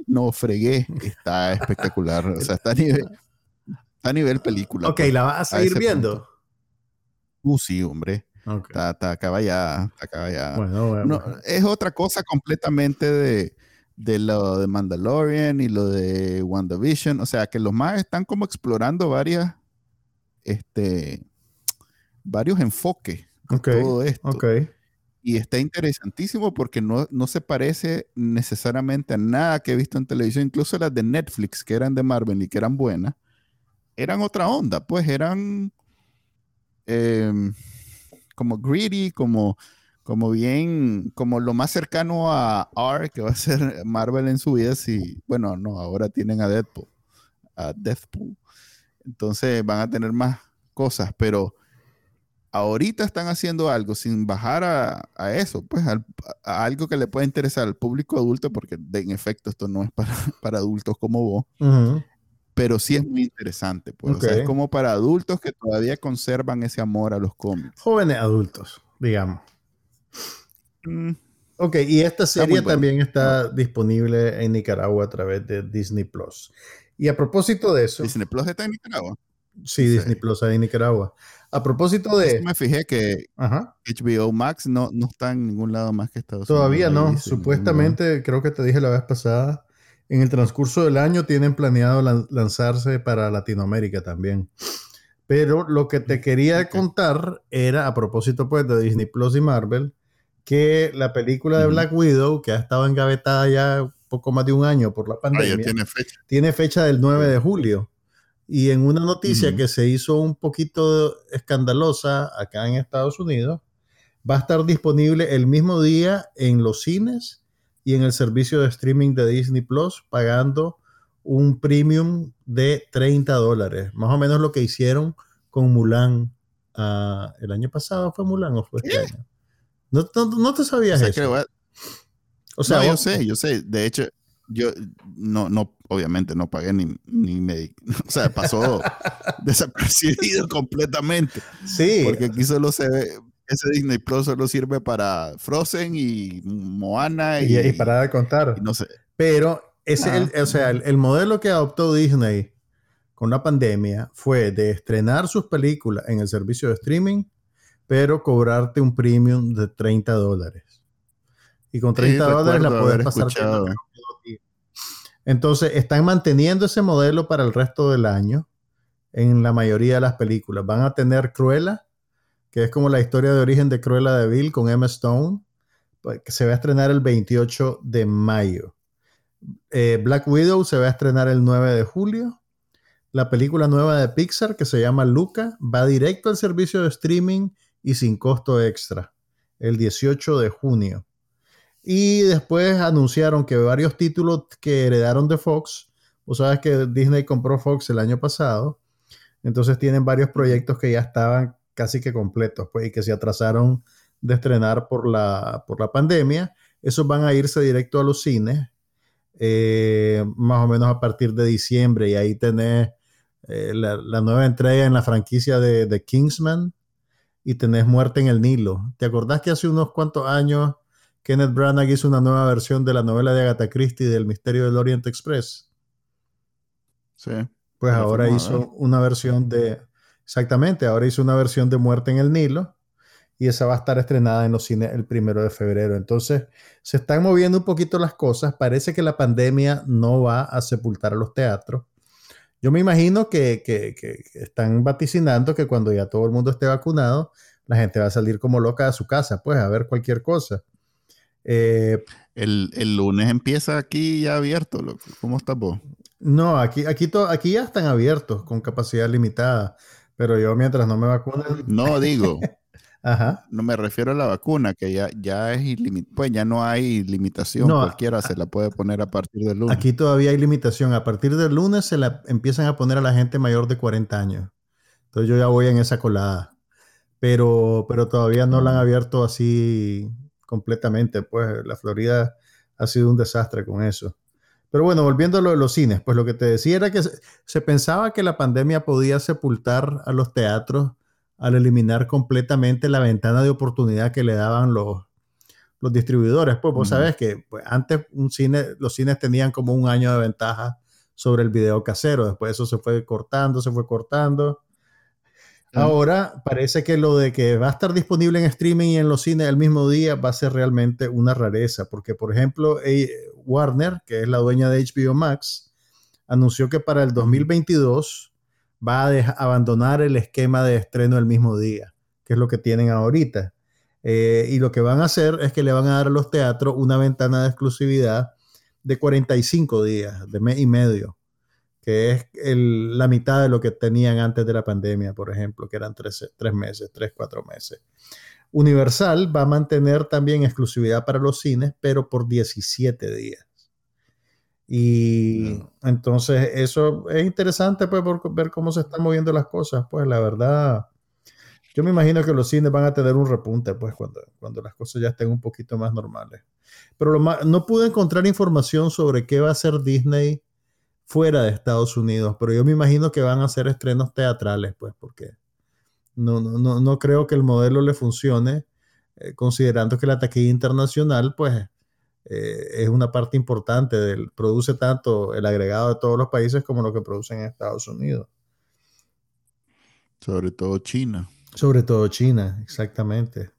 no fregué, está espectacular. o sea, está a nivel, a nivel película. Ok, pues, ¿la vas a seguir viendo? Uh, sí, hombre. Está, está acaba ya, acaba ya. Bueno, bueno, es otra cosa completamente de, de lo de Mandalorian y lo de WandaVision. O sea, que los más están como explorando varias, este, varios enfoques con todo esto. Y está interesantísimo porque no, no, se parece necesariamente a nada que he visto en televisión, incluso las de Netflix, que eran de Marvel y que eran buenas, eran otra onda, pues eran em, como greedy, como, como bien, como lo más cercano a R que va a ser Marvel en su vida, si, bueno, no, ahora tienen a Deadpool, a Deathpool. Entonces van a tener más cosas, pero ahorita están haciendo algo sin bajar a, eso, pues a, algo que le pueda interesar al público adulto, porque en efecto esto no es para, (laughs) para adultos como vos, pero sí es muy interesante, pues es como para adultos que todavía conservan ese amor a los cómics. Jóvenes adultos, digamos. Mm. Ok, y esta serie también está disponible en Nicaragua a través de Disney Plus. Y a propósito de eso. Disney Plus está en Nicaragua. Sí, Disney Plus está en Nicaragua. A propósito de. me fijé que HBO Max no, no está en ningún lado más que Estados Unidos. Todavía no. Supuestamente, creo que te dije la vez pasada, en el transcurso del año tienen planeado lanzarse para Latinoamérica también. Pero lo que te quería contar era, a propósito pues de Disney Plus y Marvel, que la película de Black Widow, que ha estado engavetada ya poco más de un año por la ah, pandemia, tiene fecha. Tiene fecha del 9 de julio. Y en una noticia que se hizo un poquito escandalosa acá en Estados Unidos, va a estar disponible el mismo día en los cines y en el servicio de streaming de Disney Plus, pagando un premium de 30 dólares, más o menos lo que hicieron con Mulan. Ah, ¿El año pasado fue Mulan o fue este año? ¿No, te sabías eso? o sea, yo sé, yo sé. De hecho, yo no, no, obviamente no pagué ni, ni me, (laughs) o sea, pasó (laughs) desapercibido completamente. Sí. Porque aquí solo se ve, ese Disney Plus solo sirve para Frozen y Moana y, y, para de contar. no sé. Pero ese, el, o sea, el, modelo que adoptó Disney con la pandemia fue de estrenar sus películas en el servicio de streaming, pero cobrarte un premium de 30 dólares. Y con 30 dólares la puedes pasar. Entonces, están manteniendo ese modelo para el resto del año en la mayoría de las películas. Van a tener Cruella, que es como la historia de origen de Cruella de Vil con Emma Stone, que se va a estrenar el 28 de mayo. Eh, Black Widow se va a estrenar el 9 de julio. La película nueva de Pixar, que se llama Luca, va directo al servicio de streaming y sin costo extra, el 18 de junio. Y después anunciaron que varios títulos que heredaron de Fox, o sabes que Disney compró Fox el año pasado, entonces tienen varios proyectos que ya estaban casi que completos, pues, y que se atrasaron de estrenar por la, por la pandemia. Esos van a irse directo a los cines, eh, más o menos a partir de diciembre, y ahí tenés eh, la, nueva entrega en la franquicia de, de, Kingsman y tenés Muerte en el Nilo. ¿Te acordás que hace unos cuantos años Kenneth Branagh hizo una nueva versión de la novela de Agatha Christie del Misterio del Orient Express. Sí. Pues ahora hizo una versión de. Exactamente, ahora hizo una versión de Muerte en el Nilo y esa va a estar estrenada en los cines el primero de febrero. Entonces, se están moviendo un poquito las cosas. Parece que la pandemia no va a sepultar a los teatros. Yo me imagino que, que, están vaticinando que cuando ya todo el mundo esté vacunado, la gente va a salir como loca de su casa, pues a ver cualquier cosa. Eh, el, lunes empieza aquí ya abierto. ¿Cómo estás vos? No, aquí, aquí, aquí ya están abiertos con capacidad limitada. Pero yo mientras no me vacunen. No digo. (laughs) Ajá. No me refiero a la vacuna, que ya, ya es ilimitada. Pues ya no hay limitación. Cualquiera se la puede poner a partir del lunes. Aquí todavía hay limitación. A partir del lunes se la empiezan a poner a la gente mayor de 40 años. Entonces yo ya voy en esa colada. Pero, pero todavía no la han abierto así completamente. Pues la Florida ha sido un desastre con eso. Pero bueno, volviendo a lo de los cines, pues lo que te decía era que se, pensaba que la pandemia podía sepultar a los teatros al eliminar completamente la ventana de oportunidad que le daban los, los distribuidores. Pues vos sabés que pues, antes un cine, los cines tenían como un año de ventaja sobre el video casero. Después eso se fue cortando, se fue cortando. Ahora parece que lo de que va a estar disponible en streaming y en los cines el mismo día va a ser realmente una rareza, porque por ejemplo Warner, que es la dueña de HBO Max, anunció que para el 2022 va a abandonar el esquema de estreno el mismo día, que es lo que tienen ahorita. Eh, y lo que van a hacer es que le van a dar a los teatros una ventana de exclusividad de 45 días, de mes y medio que es la mitad de lo que tenían antes de la pandemia, por ejemplo, que eran tres, meses, tres, cuatro meses. Universal va a mantener también exclusividad para los cines, pero por 17 días. Y entonces eso es interesante pues, por ver cómo se están moviendo las cosas. Pues la verdad, yo me imagino que los cines van a tener un repunte pues cuando, cuando las cosas ya estén un poquito más normales. Pero no pude encontrar información sobre qué va a hacer Disney fuera de Estados Unidos, pero yo me imagino que van a ser estrenos teatrales, pues, porque no, no, no creo que el modelo le funcione, eh, considerando que la taquilla internacional, pues, eh, es una parte importante del, produce tanto el agregado de todos los países como lo que producen en Estados Unidos. Sobre todo China. Sobre todo China, exactamente.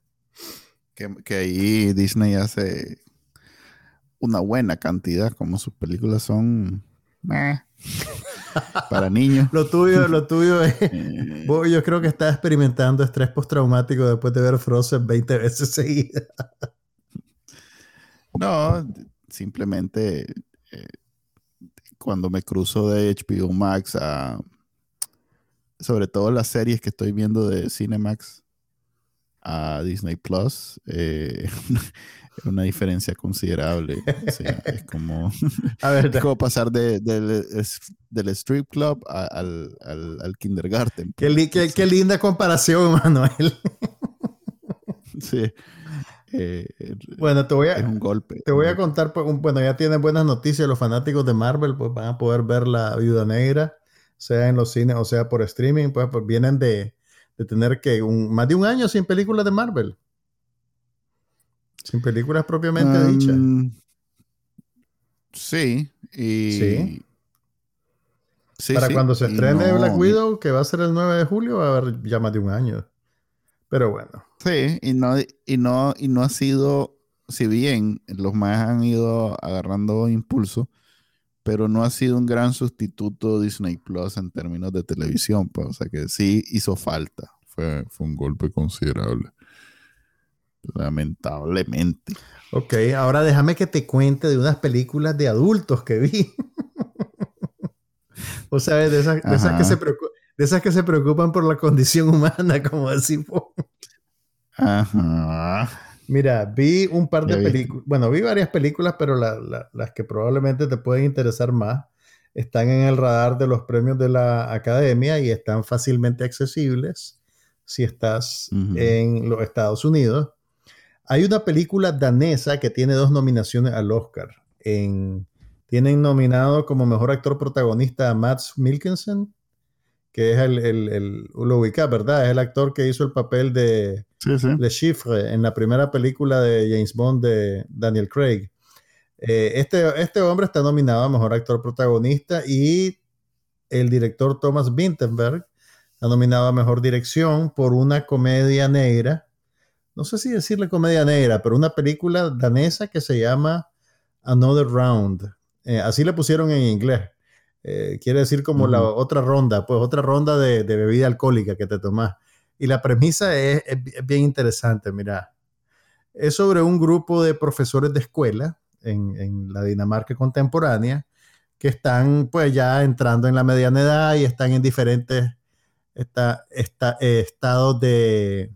Que, que ahí Disney hace una buena cantidad, como sus películas son para niños. (laughs) lo tuyo, lo tuyo es. (laughs) Eh. yo creo que estás experimentando estrés postraumático después de ver Frozen 20 veces seguidas. no, simplemente eh, cuando me cruzo de HBO Max a. Sobre todo las series que estoy viendo de Cinemax, a Disney Plus, eh, (laughs) es una diferencia considerable. es como, (laughs) pasar del strip club al, al, kindergarten. Qué, qué, linda comparación, (laughs) Manuel. sí. Eh, bueno, te voy a, es un golpe. Te voy a contar, pues, bueno, ya tienen buenas noticias los fanáticos de Marvel, pues van a poder ver la Viuda Negra, sea en los cines o sea por streaming, pues, pues vienen de, de tener que un, más de un año sin películas de Marvel. Sin películas propiamente um, dichas. Sí, y... Sí. Para cuando se estrene Black Widow, que va a ser el 9 de julio, va a haber ya más de un año. Pero bueno. Sí, y no, y no, y no ha sido, si bien los más han ido agarrando impulso, pero no ha sido un gran sustituto Disney Plus en términos de televisión. Pues, o sea que sí hizo falta. Fue, fue un golpe considerable. Lamentablemente. Ok, ahora déjame que te cuente de unas películas de adultos que vi. (laughs) o sea, de esas, de esas, que se de esas que se preocupan por la condición humana, (laughs) como decimos. Ajá. Mira, vi un par de películas, bueno, vi varias películas, pero las que probablemente te pueden interesar más están en el radar de los premios de la academia y están fácilmente accesibles si estás en los Estados Unidos. Hay una película danesa que tiene dos nominaciones al Oscar. En, tienen nominado como mejor actor protagonista a Mats Mikkelsen, que es el, el, el lo ¿verdad? Es el actor que hizo el papel de Le Chiffre en la primera película de James Bond de Daniel Craig. Eh, este, este hombre está nominado a mejor actor protagonista y el director Thomas Vinterberg ha nominado a mejor dirección por una comedia negra no sé si decirle comedia negra, pero una película danesa que se llama Another Round. Eh, así le pusieron en inglés. Eh, quiere decir como la otra ronda, pues otra ronda de, bebida alcohólica que te tomas. Y la premisa es, bien interesante, mira. Es sobre un grupo de profesores de escuela en, la Dinamarca contemporánea que están pues ya entrando en la mediana edad y están en diferentes estados de,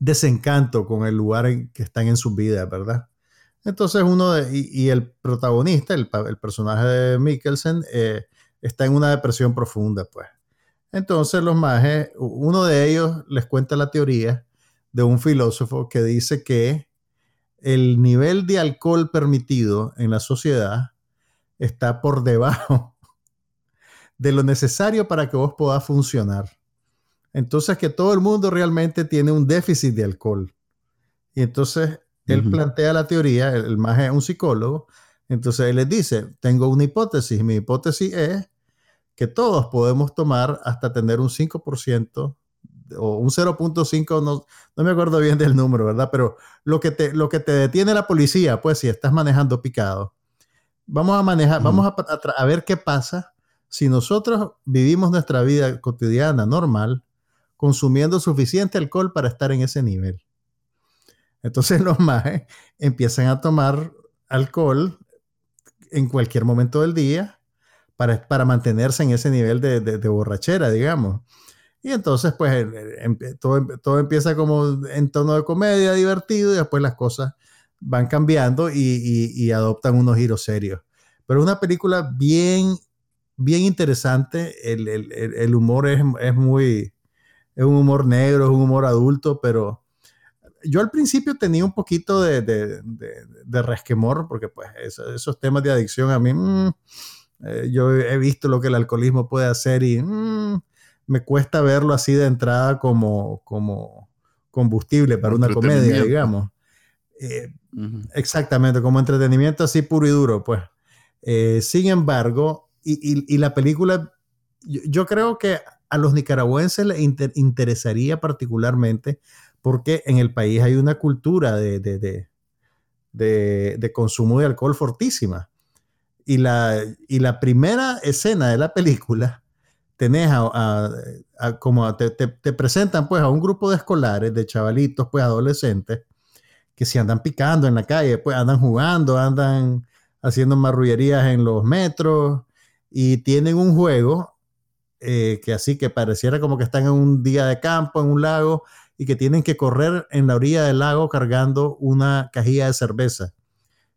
desencanto con el lugar en que están en su vida, ¿verdad? Entonces uno de, y, el protagonista, el, personaje de Mikkelsen, eh, está en una depresión profunda, pues. Entonces los mages, uno de ellos les cuenta la teoría de un filósofo que dice que el nivel de alcohol permitido en la sociedad está por debajo (laughs) de lo necesario para que vos puedas funcionar. Entonces que todo el mundo realmente tiene un déficit de alcohol. Y entonces él plantea la teoría, el, más es un psicólogo, entonces él les dice, tengo una hipótesis, mi hipótesis es que todos podemos tomar hasta tener un 5% o un 0.5, no, no, me acuerdo bien del número, ¿verdad? Pero lo que, te, lo que te detiene la policía, pues si estás manejando picado, vamos a manejar, vamos a, a, ver qué pasa si nosotros vivimos nuestra vida cotidiana normal consumiendo suficiente alcohol para estar en ese nivel. Entonces (laughs) los majes empiezan a tomar alcohol en cualquier momento del día para, para mantenerse en ese nivel de, de, borrachera, digamos. Y entonces, pues, todo, todo, empieza como en tono de comedia, divertido, y después las cosas van cambiando y, y, adoptan unos giros serios. Pero una película bien, bien interesante, el, el, el humor es, es, muy, es un humor negro, es un humor adulto, pero yo al principio tenía un poquito de, de, resquemor, porque pues esos, temas de adicción a mí, mm, eh, yo he visto lo que el alcoholismo puede hacer y mm, me cuesta verlo así de entrada como, como combustible para una comedia, digamos. Eh, exactamente, como entretenimiento así puro y duro, pues. Eh, sin embargo, y, la película, yo creo que a los nicaragüenses les interesaría particularmente porque en el país hay una cultura de, de, consumo de alcohol fortísima. Y la, y la primera escena de la película, tenés como te, presentan pues a un grupo de escolares, de chavalitos, pues adolescentes, que se andan picando en la calle, pues andan jugando, andan haciendo marrullerías en los metros y tienen un juego eh, que así que pareciera como que están en un día de campo, en un lago, y que tienen que correr en la orilla del lago cargando una cajilla de cerveza.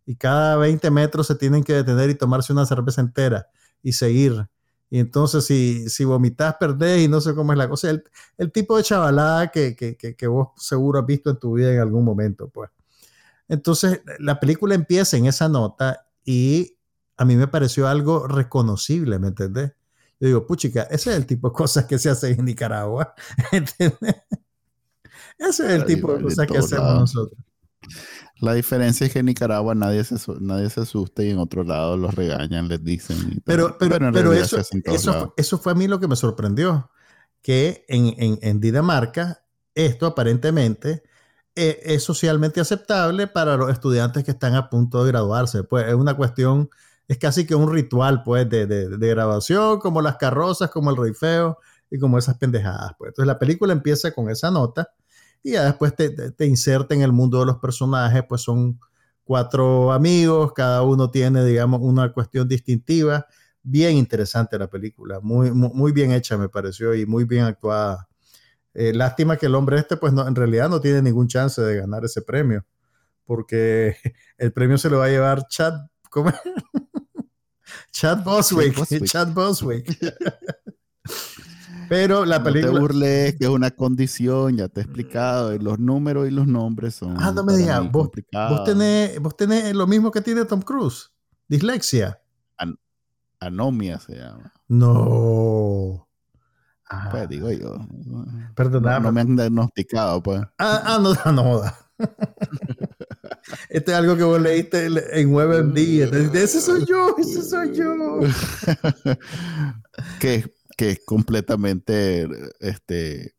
Y cada 20 metros se tienen que detener y tomarse una cerveza entera y seguir. Y entonces si, si vomitas, perdés y no sé cómo es la cosa. El, el tipo de chavalada que, que, que, vos seguro has visto en tu vida en algún momento, pues. Entonces la película empieza en esa nota y a mí me pareció algo reconocible, ¿me entendés? Yo digo, puchica, ese es el tipo de cosas que se hacen en Nicaragua, (laughs) ¿entendés? Ese es el tipo de cosas que hacemos nosotros. La diferencia es que en Nicaragua nadie se, nadie se asusta y en otro lado los regañan, les dicen. pero, pero, pero, eso, eso, eso, fue a mí lo que me sorprendió, que en, en, en Dinamarca esto aparentemente es, es, socialmente aceptable para los estudiantes que están a punto de graduarse. Pues es una cuestión, es casi que un ritual pues de, de, de graduación, como las carrozas, como el rey feo y como esas pendejadas. Pues. Entonces la película empieza con esa nota y ya después te, te, inserta en el mundo de los personajes, pues son cuatro amigos, cada uno tiene, digamos, una cuestión distintiva. Bien interesante la película, muy, muy, bien hecha me pareció y muy bien actuada. Eh, lástima que el hombre este, pues no, en realidad no tiene ningún chance de ganar ese premio, porque (laughs) el premio se lo va a llevar Chad, ¿cómo (laughs) Chad Boswick, Chad Boswick. (laughs) Pero la película. No te burles, que es una condición, ya te he explicado. los números y los nombres son. Ah, no me digas, vos, vos, tenés, vos tenés lo mismo que tiene Tom Cruise: dislexia. anomia se llama. No. Pues digo yo. Perdona. No, me han diagnosticado, pues. Ah, ah no, (laughs) no, no. Este es algo que vos leíste en WebMD. Ese soy yo, ese soy yo. (laughs) ¿Qué? Que es completamente este,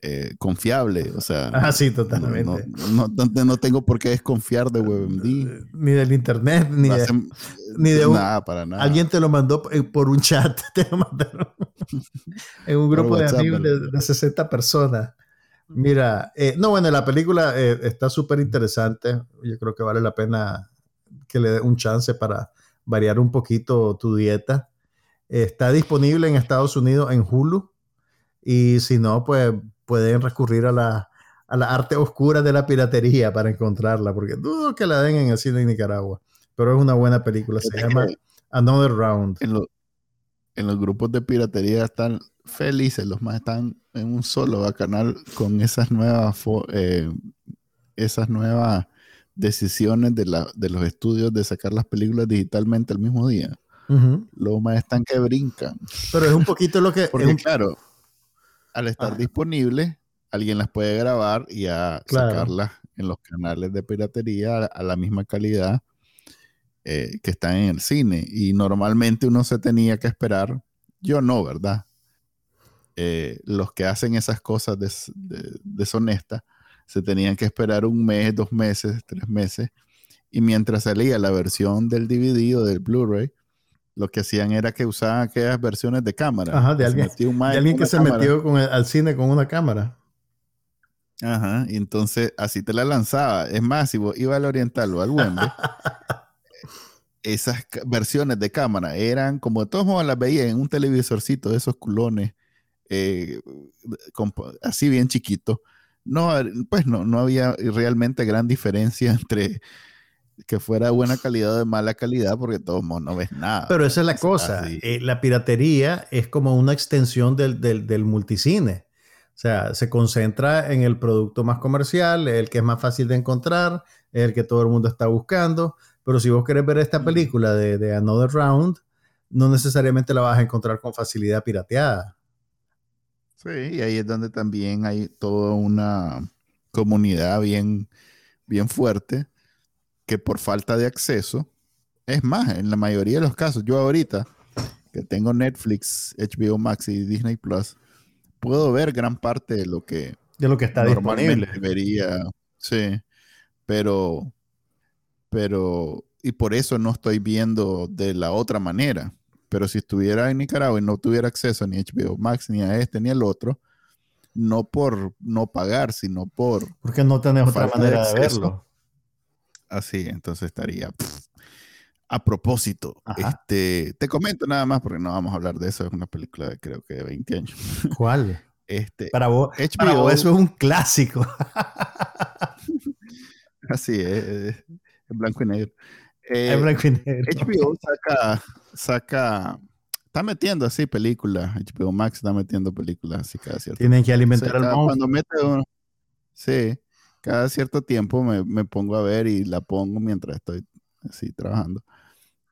eh, confiable. O sea, (laughs) ah, sí, totalmente. No, no, tengo por qué desconfiar de WebMD. Ni del internet, ni de, ni de nada, para nada. Alguien te lo mandó por un chat, (laughs) te lo mandaron en un grupo de amigos de, 60 personas. Mira, eh, no, bueno, la película eh, está súper interesante. Yo creo que vale la pena que le dé un chance para variar un poquito tu dieta. Está disponible en Estados Unidos en Hulu. Y si no, pues pueden recurrir a la, a la arte oscura de la piratería para encontrarla, porque dudo que la den en el cine de Nicaragua. Pero es una buena película. Se llama Another Round. En, en los grupos de piratería están felices. Los más están en un solo canal con esas nuevas, eh, esas nuevas decisiones de, la, de los estudios de sacar las películas digitalmente el mismo día. Los más están que brincan. Pero es un poquito lo que... Porque claro, al estar disponible, alguien las puede grabar y a sacarlas en los canales de piratería a, la misma calidad eh, que están en el cine. Y normalmente uno se tenía que esperar, yo no, ¿verdad? Eh, los que hacen esas cosas deshonestas se tenían que esperar un mes, dos meses, tres meses. Y mientras salía la versión del DVD o del Blu-ray, lo que hacían era que usaban aquellas versiones de cámara. Ajá, de alguien, alguien que se metió con al cine con una cámara. Ajá, y entonces así te la lanzaba. Es más, si vos ibas al Oriental o al Wembley, (laughs) esas versiones de cámara eran, como de todos modos las veía en un televisorcito de esos culones, eh, así bien chiquito. No, pues no, no había realmente gran diferencia (laughs) entre que fuera de buena calidad o de mala calidad, porque todos no ves nada. Pero esa es la cosa. Eh, la piratería es como una extensión del, del, multicine. O sea, se concentra en el producto más comercial, el que es más fácil de encontrar, el que todo el mundo está buscando. Pero si vos querés ver esta película de, de Another Round, no necesariamente la vas a encontrar con facilidad pirateada. Sí, y ahí es donde también hay toda una comunidad bien, bien fuerte que por falta de acceso, es más, en la mayoría de los casos, yo ahorita que tengo Netflix, HBO Max y Disney Plus, puedo ver gran parte de lo que, de lo que está normalmente disponible. vería. Sí, pero, pero, y por eso no estoy viendo de la otra manera. Pero si estuviera en Nicaragua y no tuviera acceso ni a HBO Max, ni a este, ni al otro, no por no pagar, sino por... Porque no tenés otra manera de verlo así, entonces estaría... A propósito, este, te comento nada más porque no vamos a hablar de eso, es una película de creo que de 20 años. ¿Cuál? (laughs) Este, para vos, HBO, eso es un clásico. (laughs) Así es, en blanco y negro. en eh, blanco y negro. HBO saca, saca, está metiendo así películas. HBO Max está metiendo películas así cada cierto Tienen que alimentar al monstruo. Cuando mete uno, sí, cada cierto tiempo me, me, pongo a ver y la pongo mientras estoy así trabajando.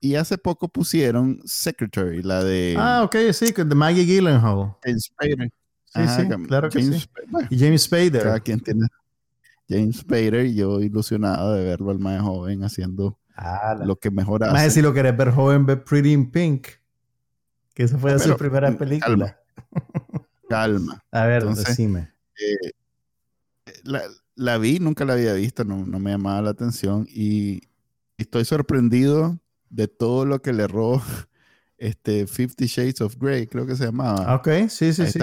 Y hace poco pusieron Secretary, la de. Ah, ok, sí, de Maggie Gyllenhaal. James Spader. Sí, sí, claro que sí. y James Spader. Cada quien tiene. James Spader y yo ilusionado de verlo al más joven haciendo ah, lo que mejor hace. Más si lo querés ver joven, ve Pretty in Pink. Que esa fue su primera película. Calma. (laughs) A ver, decime. Eh, la, la, vi, nunca la había visto, no, no me llamaba la atención y estoy sorprendido de todo lo que le erró (laughs) este Fifty Shades of Grey, creo que se llamaba. Ok, sí, sí, sí.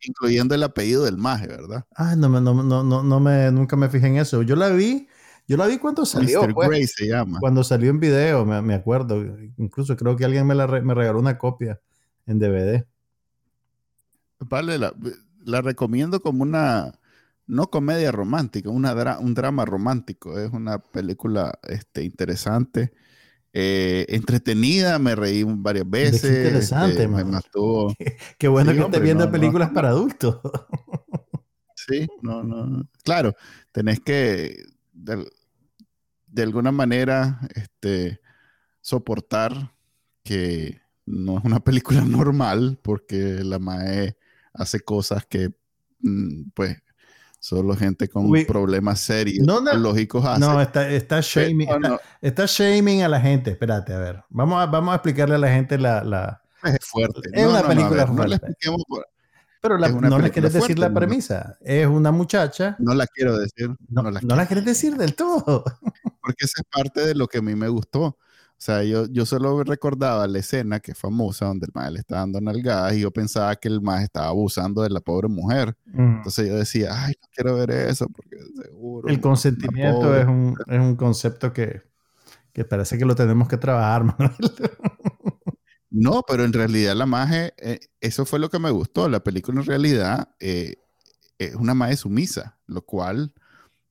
incluyendo el apellido del maje, ¿verdad? Ah, no, no, no, no, no me, nunca me fijé en eso. Yo la vi, yo la vi cuando salió. Mr. Pues. Grey se llama. Cuando salió en video, me, me acuerdo. Incluso creo que alguien me, la me regaló una copia en DVD. Vale, la, la recomiendo como una, no comedia romántica, una un drama romántico. Es una película este, interesante. Eh, entretenida, me reí varias veces. Interesante, este, me mató. (laughs) Qué, bueno que estés viendo películas para adultos. sí, no, no. Claro, tenés que de, alguna manera este, soportar que no es una (laughs) película normal porque la Mae hace cosas que, mm, pues, Solo gente con problemas serios, no, lógicos No, está, está shaming. Está, shaming a la gente. Espérate, a ver. Vamos a, vamos a explicarle a la gente la. la... Es fuerte. Es una película fuerte. Le Pero no le quieres decir la premisa. Es una muchacha. No la quiero decir. No, la, quieres decir del todo. Porque esa es parte de lo que a mí me gustó. O sea, yo, yo solo recordaba la escena que es famosa donde el maestro le está dando nalgadas y yo pensaba que el maestro estaba abusando de la pobre mujer. Mm. Entonces yo decía, ay, no quiero ver eso porque seguro. El consentimiento es un, es un, concepto que, que, parece que lo tenemos que trabajar, (laughs) Manuel. no, pero en realidad la magia, eh, eso fue lo que me gustó. La película en realidad eh, es una magia sumisa, lo cual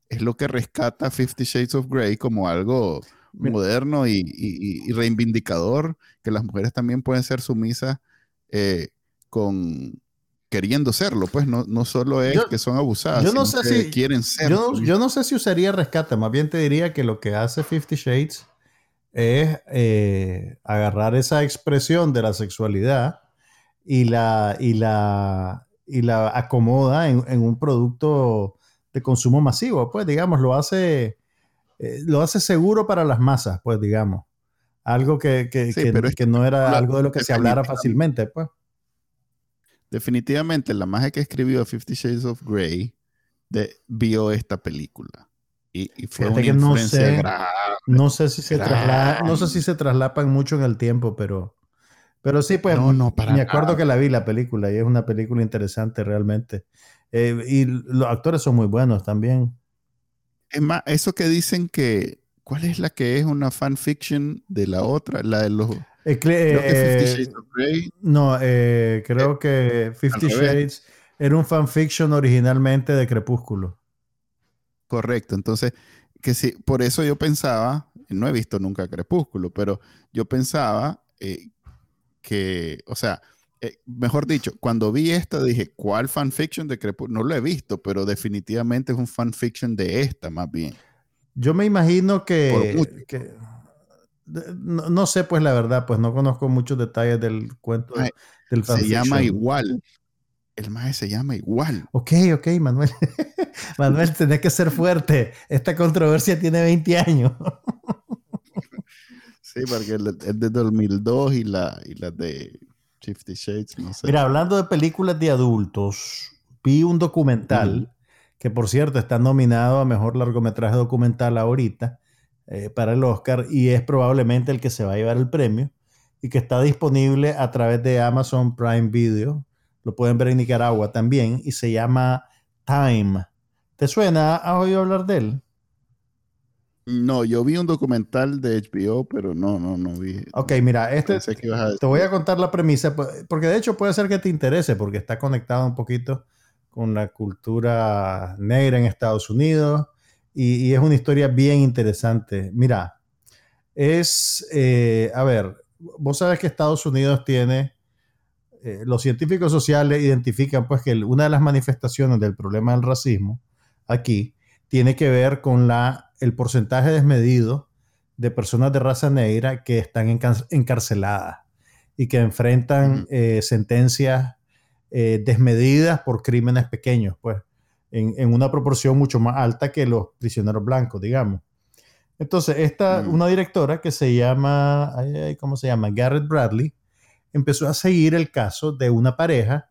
es lo que rescata Fifty Shades of Grey como algo moderno y, reivindicador, que las mujeres también pueden ser sumisas eh, con queriendo serlo, pues no, no solo es que son abusadas, yo no sé si, quieren ser. Yo, no sé si usaría rescate, más bien te diría que lo que hace Fifty Shades es eh, agarrar esa expresión de la sexualidad y la, y la, y la acomoda en, en un producto de consumo masivo, pues digamos, lo hace eh, lo hace seguro para las masas, pues digamos. Algo que, que, que, no era algo de lo que se hablara fácilmente, pues. Definitivamente, la magia que escribió Fifty Shades of Grey de, vio esta película. Y, fue una influencia no sé, no sé si se traslada, no sé si se traslapan mucho en el tiempo, pero, pero sí, pues no, no, me acuerdo que la vi la película y es una película interesante realmente. Eh, y los actores son muy buenos también. Es más, eso que dicen que. ¿Cuál es la que es una fanfiction de la otra? La de los. Eh, creo que Fifty eh, Shades of Grey. No, eh, creo que Fifty Shades era un fanfiction originalmente de Crepúsculo. Correcto. Entonces, que sí, por eso yo pensaba, no he visto nunca Crepúsculo, pero yo pensaba que, o sea, eh, mejor dicho, cuando vi esta dije, ¿cuál fanfiction de Crepúsculo? No lo he visto, pero definitivamente es un fanfiction de esta más bien. Yo me imagino que, no, sé pues la verdad, pues no conozco muchos detalles del cuento del fanfiction. Se llama igual. El maje se llama igual. Ok, ok, Manuel. (laughs) Manuel, tenés que ser fuerte. Esta controversia tiene 20 años. (laughs) sí, porque es de 2002 y la, y la de Fifty Shades, no sé. Mira, hablando de películas de adultos, vi un documental que, por cierto, está nominado a mejor largometraje documental ahorita eh, para el Oscar y es probablemente el que se va a llevar el premio y que está disponible a través de Amazon Prime Video. Lo pueden ver en Nicaragua también y se llama Time. ¿Te suena? ¿Has oído hablar de él? No, yo vi un documental de HBO, pero no, no, no vi. Ok, mira, este, te voy a contar la premisa, porque de hecho puede ser que te interese, porque está conectado un poquito con la cultura negra en Estados Unidos y, es una historia bien interesante. Mira, es, eh, a ver, vos sabes que Estados Unidos tiene, eh, los científicos sociales identifican pues que una de las manifestaciones del problema del racismo aquí tiene que ver con la, el porcentaje desmedido de personas de raza negra que están encarceladas y que enfrentan eh, sentencias eh, desmedidas por crímenes pequeños, pues, en, una proporción mucho más alta que los prisioneros blancos, digamos. Entonces, esta, una directora que se llama, ¿cómo se llama? Garrett Bradley, empezó a seguir el caso de una pareja,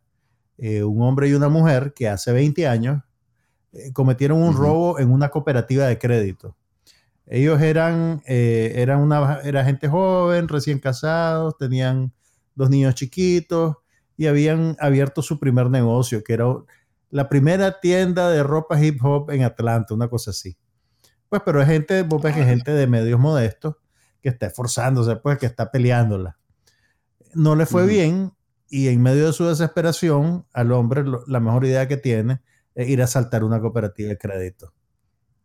eh, un hombre y una mujer, que hace 20 años eh, cometieron un robo en una cooperativa de crédito. Ellos eran, eh, eran una, era gente joven, recién casados, tenían dos niños chiquitos y habían abierto su primer negocio, que era la primera tienda de ropa hip hop en Atlanta, una cosa así. Pues, pero es gente, vos ves que gente de medios modestos que está esforzándose, pues, que está peleándola. No le fue bien y en medio de su desesperación, al hombre la mejor idea que tiene ir a saltar una cooperativa de crédito,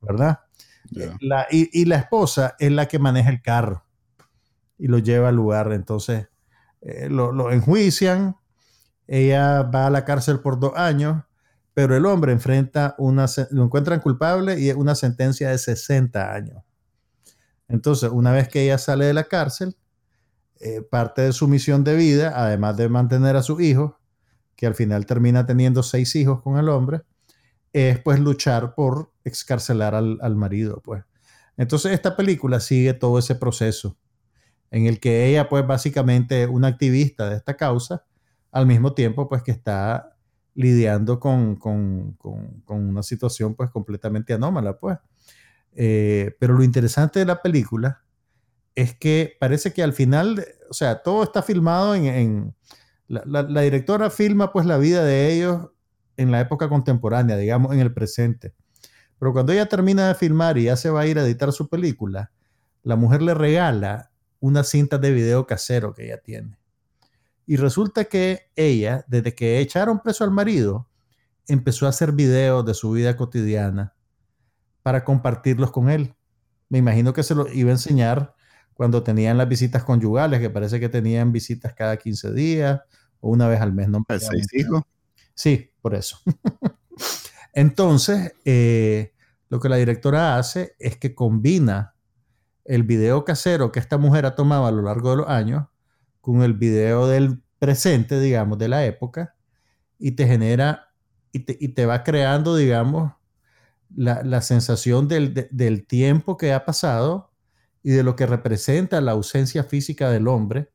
¿verdad? La, y, la esposa es la que maneja el carro y lo lleva al lugar. Entonces, eh, lo, enjuician, ella va a la cárcel por dos años, pero el hombre enfrenta una, lo encuentran culpable y una sentencia de 60 años. Entonces, una vez que ella sale de la cárcel, eh, parte de su misión de vida, además de mantener a sus hijos, que al final termina teniendo seis hijos con el hombre, es pues luchar por excarcelar al, marido, pues. Entonces esta película sigue todo ese proceso en el que ella pues básicamente una activista de esta causa, al mismo tiempo pues que está lidiando con, una situación pues completamente anómala, pues. Eh, pero lo interesante de la película es que parece que al final, o sea, todo está filmado en... la, la, directora filma pues la vida de ellos en la época contemporánea, digamos, en el presente. Pero cuando ella termina de filmar y ya se va a ir a editar su película, la mujer le regala una cinta de video casero que ella tiene. Y resulta que ella, desde que echaron preso al marido, empezó a hacer videos de su vida cotidiana para compartirlos con él. Me imagino que se lo iba a enseñar cuando tenían las visitas conyugales, que parece que tenían visitas cada 15 días o una vez al mes. No seis hijos? Sí, por eso. (laughs) Entonces, eh, lo que la directora hace es que combina el video casero que esta mujer ha tomado a lo largo de los años con el video del presente, digamos, de la época, y te genera y te, va creando, digamos, la, sensación del, tiempo que ha pasado y de lo que representa la ausencia física del hombre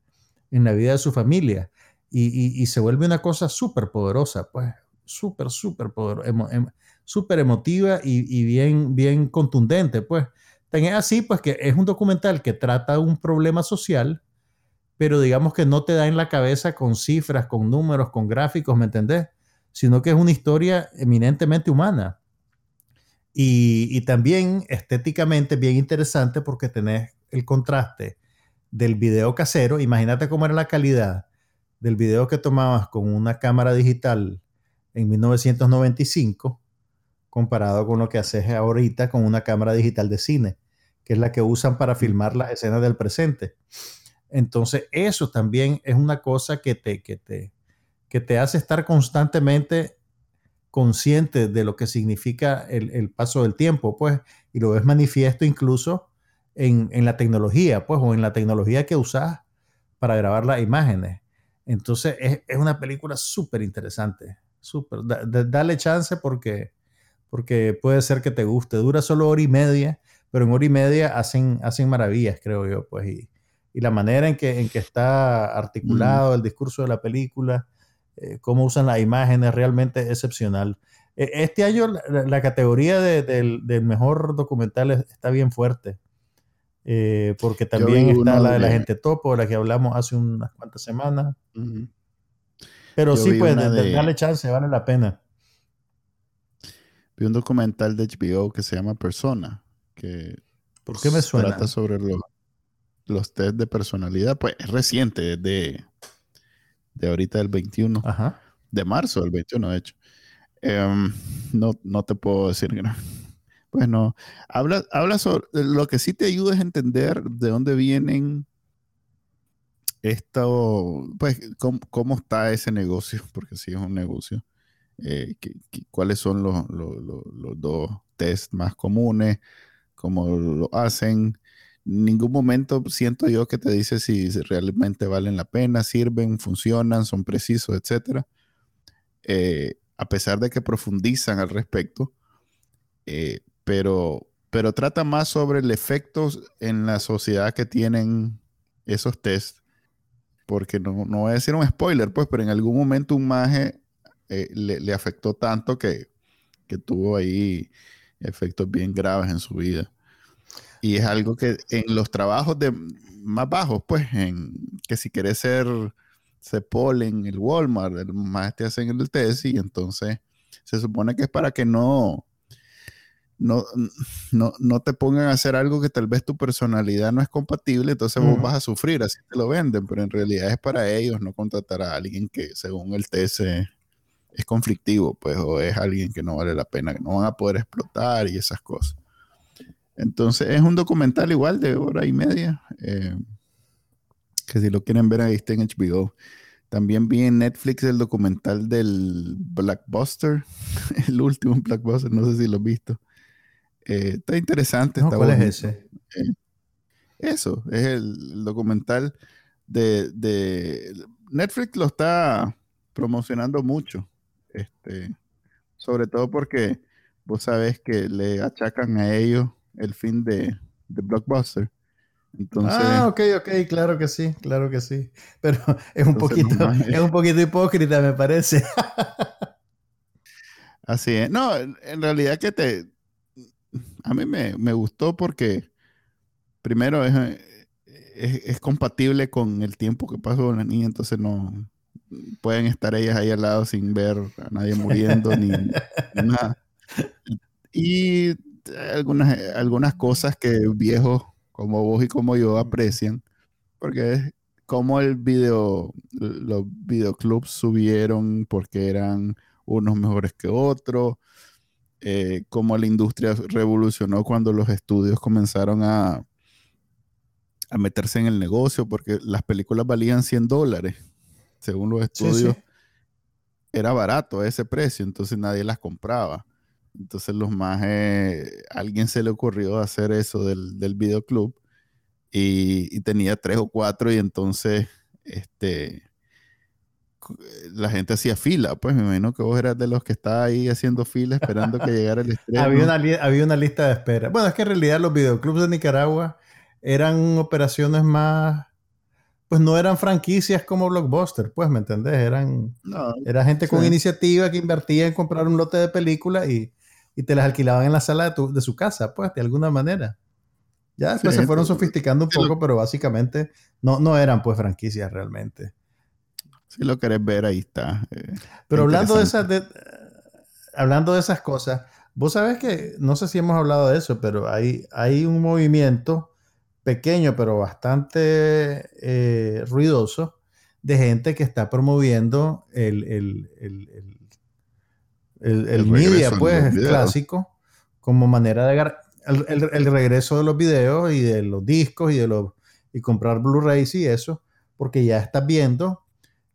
en la vida de su familia. Y, se vuelve una cosa súper poderosa, pues súper, súper em, súper emotiva y, bien, bien contundente, pues. Tan así, pues, que es un documental que trata un problema social, pero digamos que no te da en la cabeza con cifras, con números, con gráficos, ¿me entendés? Sino que es una historia eminentemente humana. Y, y también estéticamente bien interesante porque tenés el contraste del video casero. Imagínate cómo era la calidad del video que tomabas con una cámara digital en 1995 comparado con lo que haces ahorita con una cámara digital de cine, que es la que usan para filmar las escenas del presente. Entonces, eso también es una cosa que te, que te, que te hace estar constantemente consciente de lo que significa el, paso del tiempo, pues, y lo ves manifiesto incluso en, la tecnología, pues, o en la tecnología que usas para grabar las imágenes. Entonces, es, es una película súper interesante súper. dale chance porque, porque puede ser que te guste. Dura solo hora y media, pero en hora y media hacen, hacen maravillas, creo yo. Pues, y, y la manera en que, en que está articulado mm. el discurso de la película, eh, cómo usan las imágenes, realmente excepcional. E, este año la, categoría del, del, mejor documental está bien fuerte. Eh, porque también está la de la gente topo, la que hablamos hace unas cuantas semanas. Pero sí, pues, dale chance, vale la pena. Vi un documental de HBO que se llama Persona. Que ¿Por qué me suena? Trata sobre los, los test de personalidad. Pues es reciente, de, de ahorita del 21. Ajá. De marzo del 21, de hecho. Em, no, no te puedo decir Pues no. Habla, habla sobre. Lo que sí te ayuda es entender de dónde vienen esto, pues, cómo, está ese negocio, (laughs) porque sí es un negocio. Eh, cuáles son los, dos test más comunes, cómo lo hacen. En ningún momento siento yo que te dice si realmente valen la pena, sirven, funcionan, son precisos, etc. Eh, a pesar de que profundizan al respecto, eh, pero, pero trata más sobre el efecto en la sociedad que tienen esos tests porque no, no voy a decir un spoiler, pues, pero en algún momento un maje eh, le, afectó tanto que, tuvo ahí efectos bien graves en su vida. Y es algo que en los trabajos de más bajos, pues, en que si quieres ser Cepol en el Walmart, el más te hacen el test y entonces se supone que es para que no, no, no, no, te pongan a hacer algo que tal vez tu personalidad no es compatible, entonces vos vas a sufrir, así te lo venden, pero en realidad es para ellos no contratar a alguien que según el TS es conflictivo, pues, o es alguien que no vale la pena, que no van a poder explotar y esas cosas. Entonces es un documental igual de hora y media, eh, que si lo quieren ver ahí está en HBO. También vi en Netflix el documental del Blackbuster, (laughs) el último Blackbuster, no sé si lo has visto eh, está interesante. ¿Cuál es ese? Eh, eso, es el, documental de, Netflix lo está promocionando mucho. Este, sobre todo porque vos sabés que le achacan a ellos el fin de, Blockbuster. Entonces, ah, ok, ok, claro que sí, claro que sí. Pero (laughs) es un poquito, (laughs) es un poquito hipócrita, me parece. (laughs) Así es. No, en realidad que te, a mí me, gustó porque primero es, es, compatible con el tiempo que pasó con la niña, entonces no pueden estar ellas ahí al lado sin ver a nadie muriendo ni, nada. Y algunas, algunas cosas que viejos como vos y como yo aprecian, porque es como el video, los videoclubs subieron porque eran unos mejores que otros eh, cómo la industria revolucionó cuando los estudios comenzaron a, a meterse en el negocio, porque las películas valían 100 dólares, según los estudios. Era barato a ese precio, entonces nadie las compraba. Entonces los más, alguien se le ocurrió hacer eso del, del videoclub y, y, tenía tres o cuatro y entonces este, la gente hacía fila, pues me imagino que vos eras de los que estaba ahí haciendo fila esperando que llegara el (laughs) estreno. había, una, había una lista de espera. Bueno, es que en realidad los videoclubs de Nicaragua eran operaciones más, pues no eran franquicias como Blockbuster, pues, ¿me entendés? Eran, era gente con iniciativa que invertía en comprar un lote de películas y, te las alquilaban en la sala de, su casa, pues, de alguna manera. Ya después se fueron sofisticando un poco, pero básicamente no, no eran pues franquicias realmente. Si lo querés ver, ahí está. Eh, Pero hablando de, esas, hablando de esas cosas, vos sabés que, no sé si hemos hablado de eso, pero hay, hay un movimiento pequeño, pero bastante eh, ruidoso, de gente que está promoviendo el, el, el, media, pues, clásico, como manera de el, regreso de los videos y de los discos y de los y comprar Blu-rays y eso, porque ya estás viendo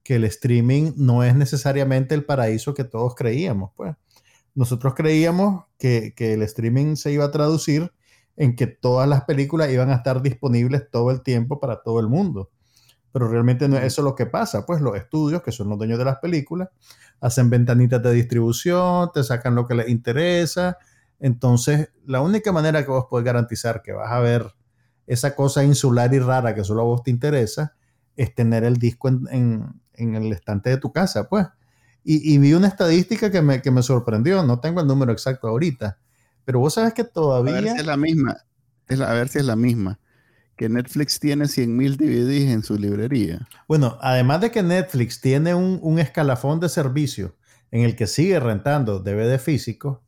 que el streaming no es necesariamente el paraíso que todos creíamos. Pues. Nosotros creíamos que, el streaming se iba a traducir en que todas las películas iban a estar disponibles todo el tiempo para todo el mundo. Pero realmente no es eso lo que pasa. Pues los estudios, que son los dueños de las películas, hacen ventanitas de distribución, te sacan lo que les interesa. Entonces, la única manera que vos podés garantizar que vas a ver esa cosa insular y rara que solo a vos te interesa es tener el disco en, en el estante de tu casa, pues. Y, vi una estadística que me, que me, sorprendió, no tengo el número exacto ahorita, pero vos sabes que todavía... A ver si es la misma, es a ver si es la misma, que Netflix tiene 100.000 DVDs en su librería. Bueno, además de que Netflix tiene un, un escalafón de servicio en el que sigue rentando DVD físico,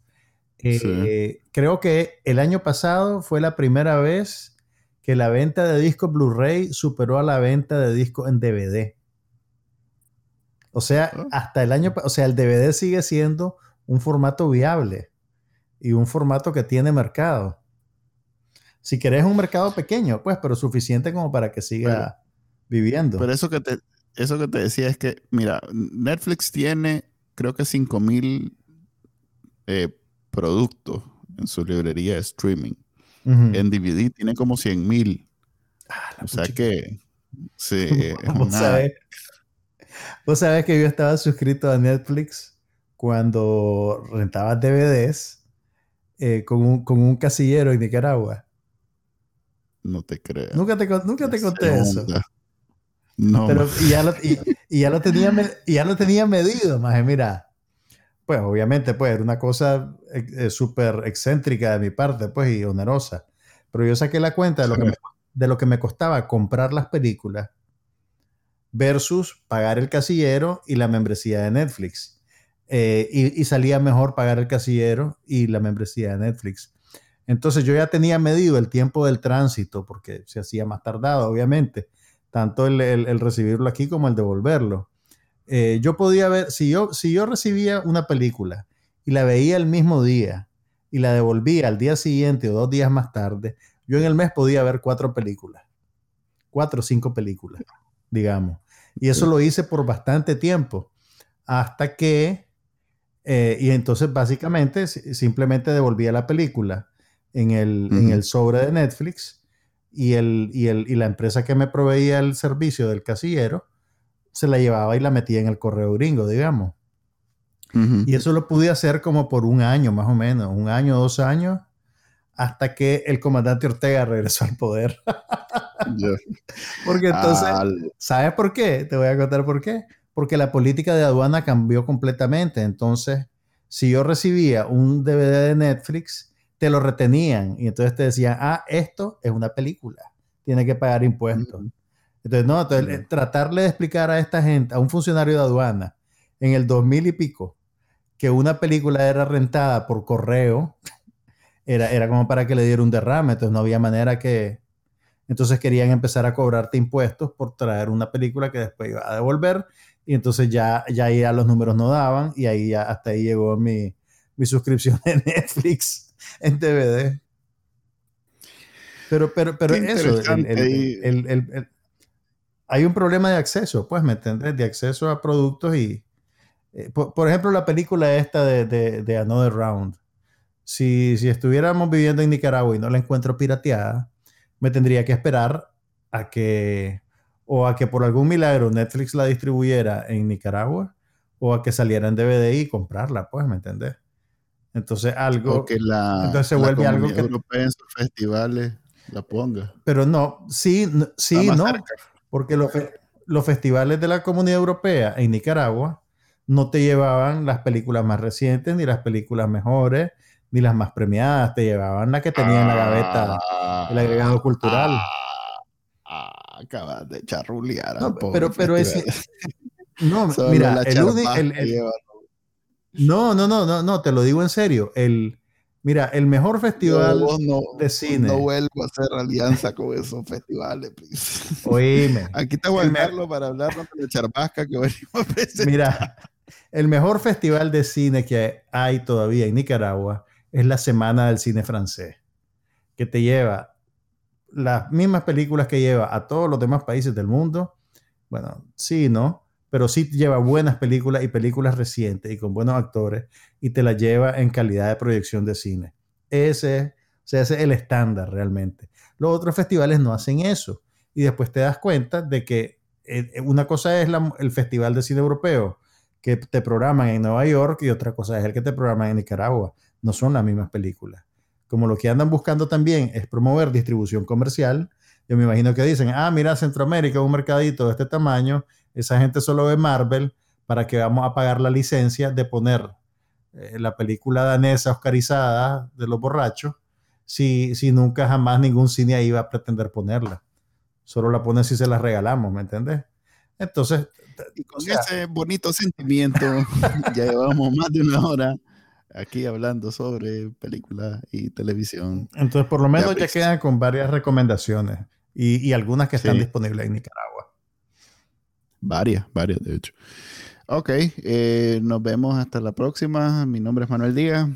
Eh, creo que el año pasado fue la primera vez que la venta de discos Blu-ray superó a la venta de discos en DVD. O sea, ah. hasta el año, o sea, el DVD sigue siendo un formato viable y un formato que tiene mercado. Si querés un mercado pequeño, pues, pero suficiente como para que siga viviendo. Pero eso que te, eso que te decía es que, mira, Netflix tiene, creo que 5000 eh, productos en su librería de streaming. En DVD tiene como 100 mil. Ah, o sea que, sí, (laughs) ¿Vos, sabés, Vos sabés que yo estaba suscrito a Netflix cuando rentaba DVDs eh, con, un, casillero en Nicaragua. No te creo. Nunca te, nunca te conté eso. No. Pero, y, ya lo, y, ya lo tenía, y ya lo tenía medido, más mira. Pues obviamente, pues era una cosa eh, eh, súper excéntrica de mi parte, pues, y onerosa. Pero yo saqué la cuenta de lo, que me, de lo que me costaba comprar las películas versus pagar el casillero y la membresía de Netflix. Eh, y, salía mejor pagar el casillero y la membresía de Netflix. Entonces yo ya tenía medido el tiempo del tránsito, porque se hacía más tardado, obviamente, tanto el, recibirlo aquí como el devolverlo. Eh, yo podía ver, si yo, si yo recibía una película y la veía el mismo día y la devolvía al día siguiente o dos días más tarde, yo en el mes podía ver cuatro películas, cuatro o cinco películas, digamos. Y eso lo hice por bastante tiempo, hasta que eh, y entonces básicamente simplemente devolvía la película en el, en el sobre de Netflix y, el, y, el, y la empresa que me proveía el servicio del casillero se la llevaba y la metía en el correo gringo, digamos. Y eso lo pude hacer como por un año más o menos, un año, dos años, hasta que el comandante Ortega regresó al poder. (laughs) Porque entonces, ¿sabes por qué? Te voy a contar por qué porque la política de aduana cambió completamente. Entonces, si yo recibía un DVD de Netflix, te lo retenían y entonces te decían, ah, esto es una película, tiene que pagar impuestos. Entonces, no, entonces, tratarle de explicar a esta gente, a un funcionario de aduana, en el 2000 y pico, que una película era rentada por correo, era, era como para que le diera un derrame, entonces no había manera que... Entonces querían empezar a cobrarte impuestos por traer una película que después iba a devolver y entonces ya, ya ya los números no daban y ahí ya hasta ahí llegó mi, mi suscripción (laughs) de Netflix en DVD. Pero, pero, pero eso, hay un problema de acceso, pues, ¿me entiendes? De acceso a productos y, eh, por, ejemplo, la película esta de, de, de Another Round. Si, si, estuviéramos viviendo en Nicaragua y no la encuentro pirateada, me tendría que esperar a que o a que por algún milagro Netflix la distribuyera en Nicaragua o a que saliera en DVD y comprarla, pues, ¿me entendés? Entonces algo que la entonces se vuelve algo que europea en sus festivales la ponga. Pero no, sí, sí, no, porque los, los festivales de la Comunidad Europea en Nicaragua no te llevaban las películas más recientes ni las películas mejores ni las más premiadas, te llevaban la que tenía en la gaveta el agregado cultural. Ah, acabas de charrulear. No, pero, pero ese. (laughs) No, mira, el, no, no, no, no, no, te lo digo en serio. El, mira, el mejor festival de cine. No vuelvo a hacer alianza con esos festivales, (laughs) Oíme. Aquí te voy a verlo para hablar de la charbasca que venimos a presentar. Mira, el mejor festival de cine que hay todavía en Nicaragua es la Semana del Cine Francés, que te lleva las mismas películas que lleva a todos los demás países del mundo. Bueno, sí, ¿no? Pero sí lleva buenas películas y películas recientes y con buenos actores y te las lleva en calidad de proyección de cine. Ese, es el estándar realmente. Los otros festivales no hacen eso. Y después te das cuenta de que eh, una cosa es el Festival de Cine Europeo que te programan en Nueva York y otra cosa es el que te programan en Nicaragua. No son las mismas películas como lo que andan buscando también es promover distribución comercial, yo me imagino que dicen, ah, mira, Centroamérica, un mercadito de este tamaño, esa gente solo ve Marvel, para que vamos a pagar la licencia de poner eh, la película danesa oscarizada de los borrachos, si, si nunca jamás ningún cine ahí va a pretender ponerla. Solo la ponen si se la regalamos, ¿me entiendes? Entonces... Y con ese bonito sentimiento, (laughs) ya llevamos más de una hora aquí hablando sobre películas y televisión. Entonces, por lo menos ya, quedan con varias recomendaciones y, algunas que están disponibles en Nicaragua. Varias, varias, de hecho. Ok, eh, nos vemos hasta la próxima. Mi nombre es Manuel Díaz.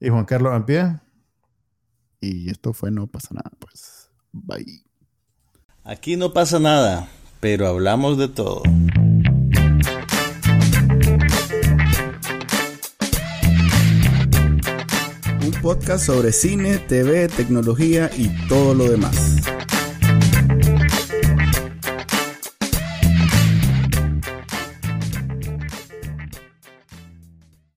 Y Juan Carlos Ampie. Y esto fue No pasa nada, pues. Bye. Aquí no pasa nada, pero hablamos de todo. Podcast sobre cine, TV, tecnología y todo lo demás.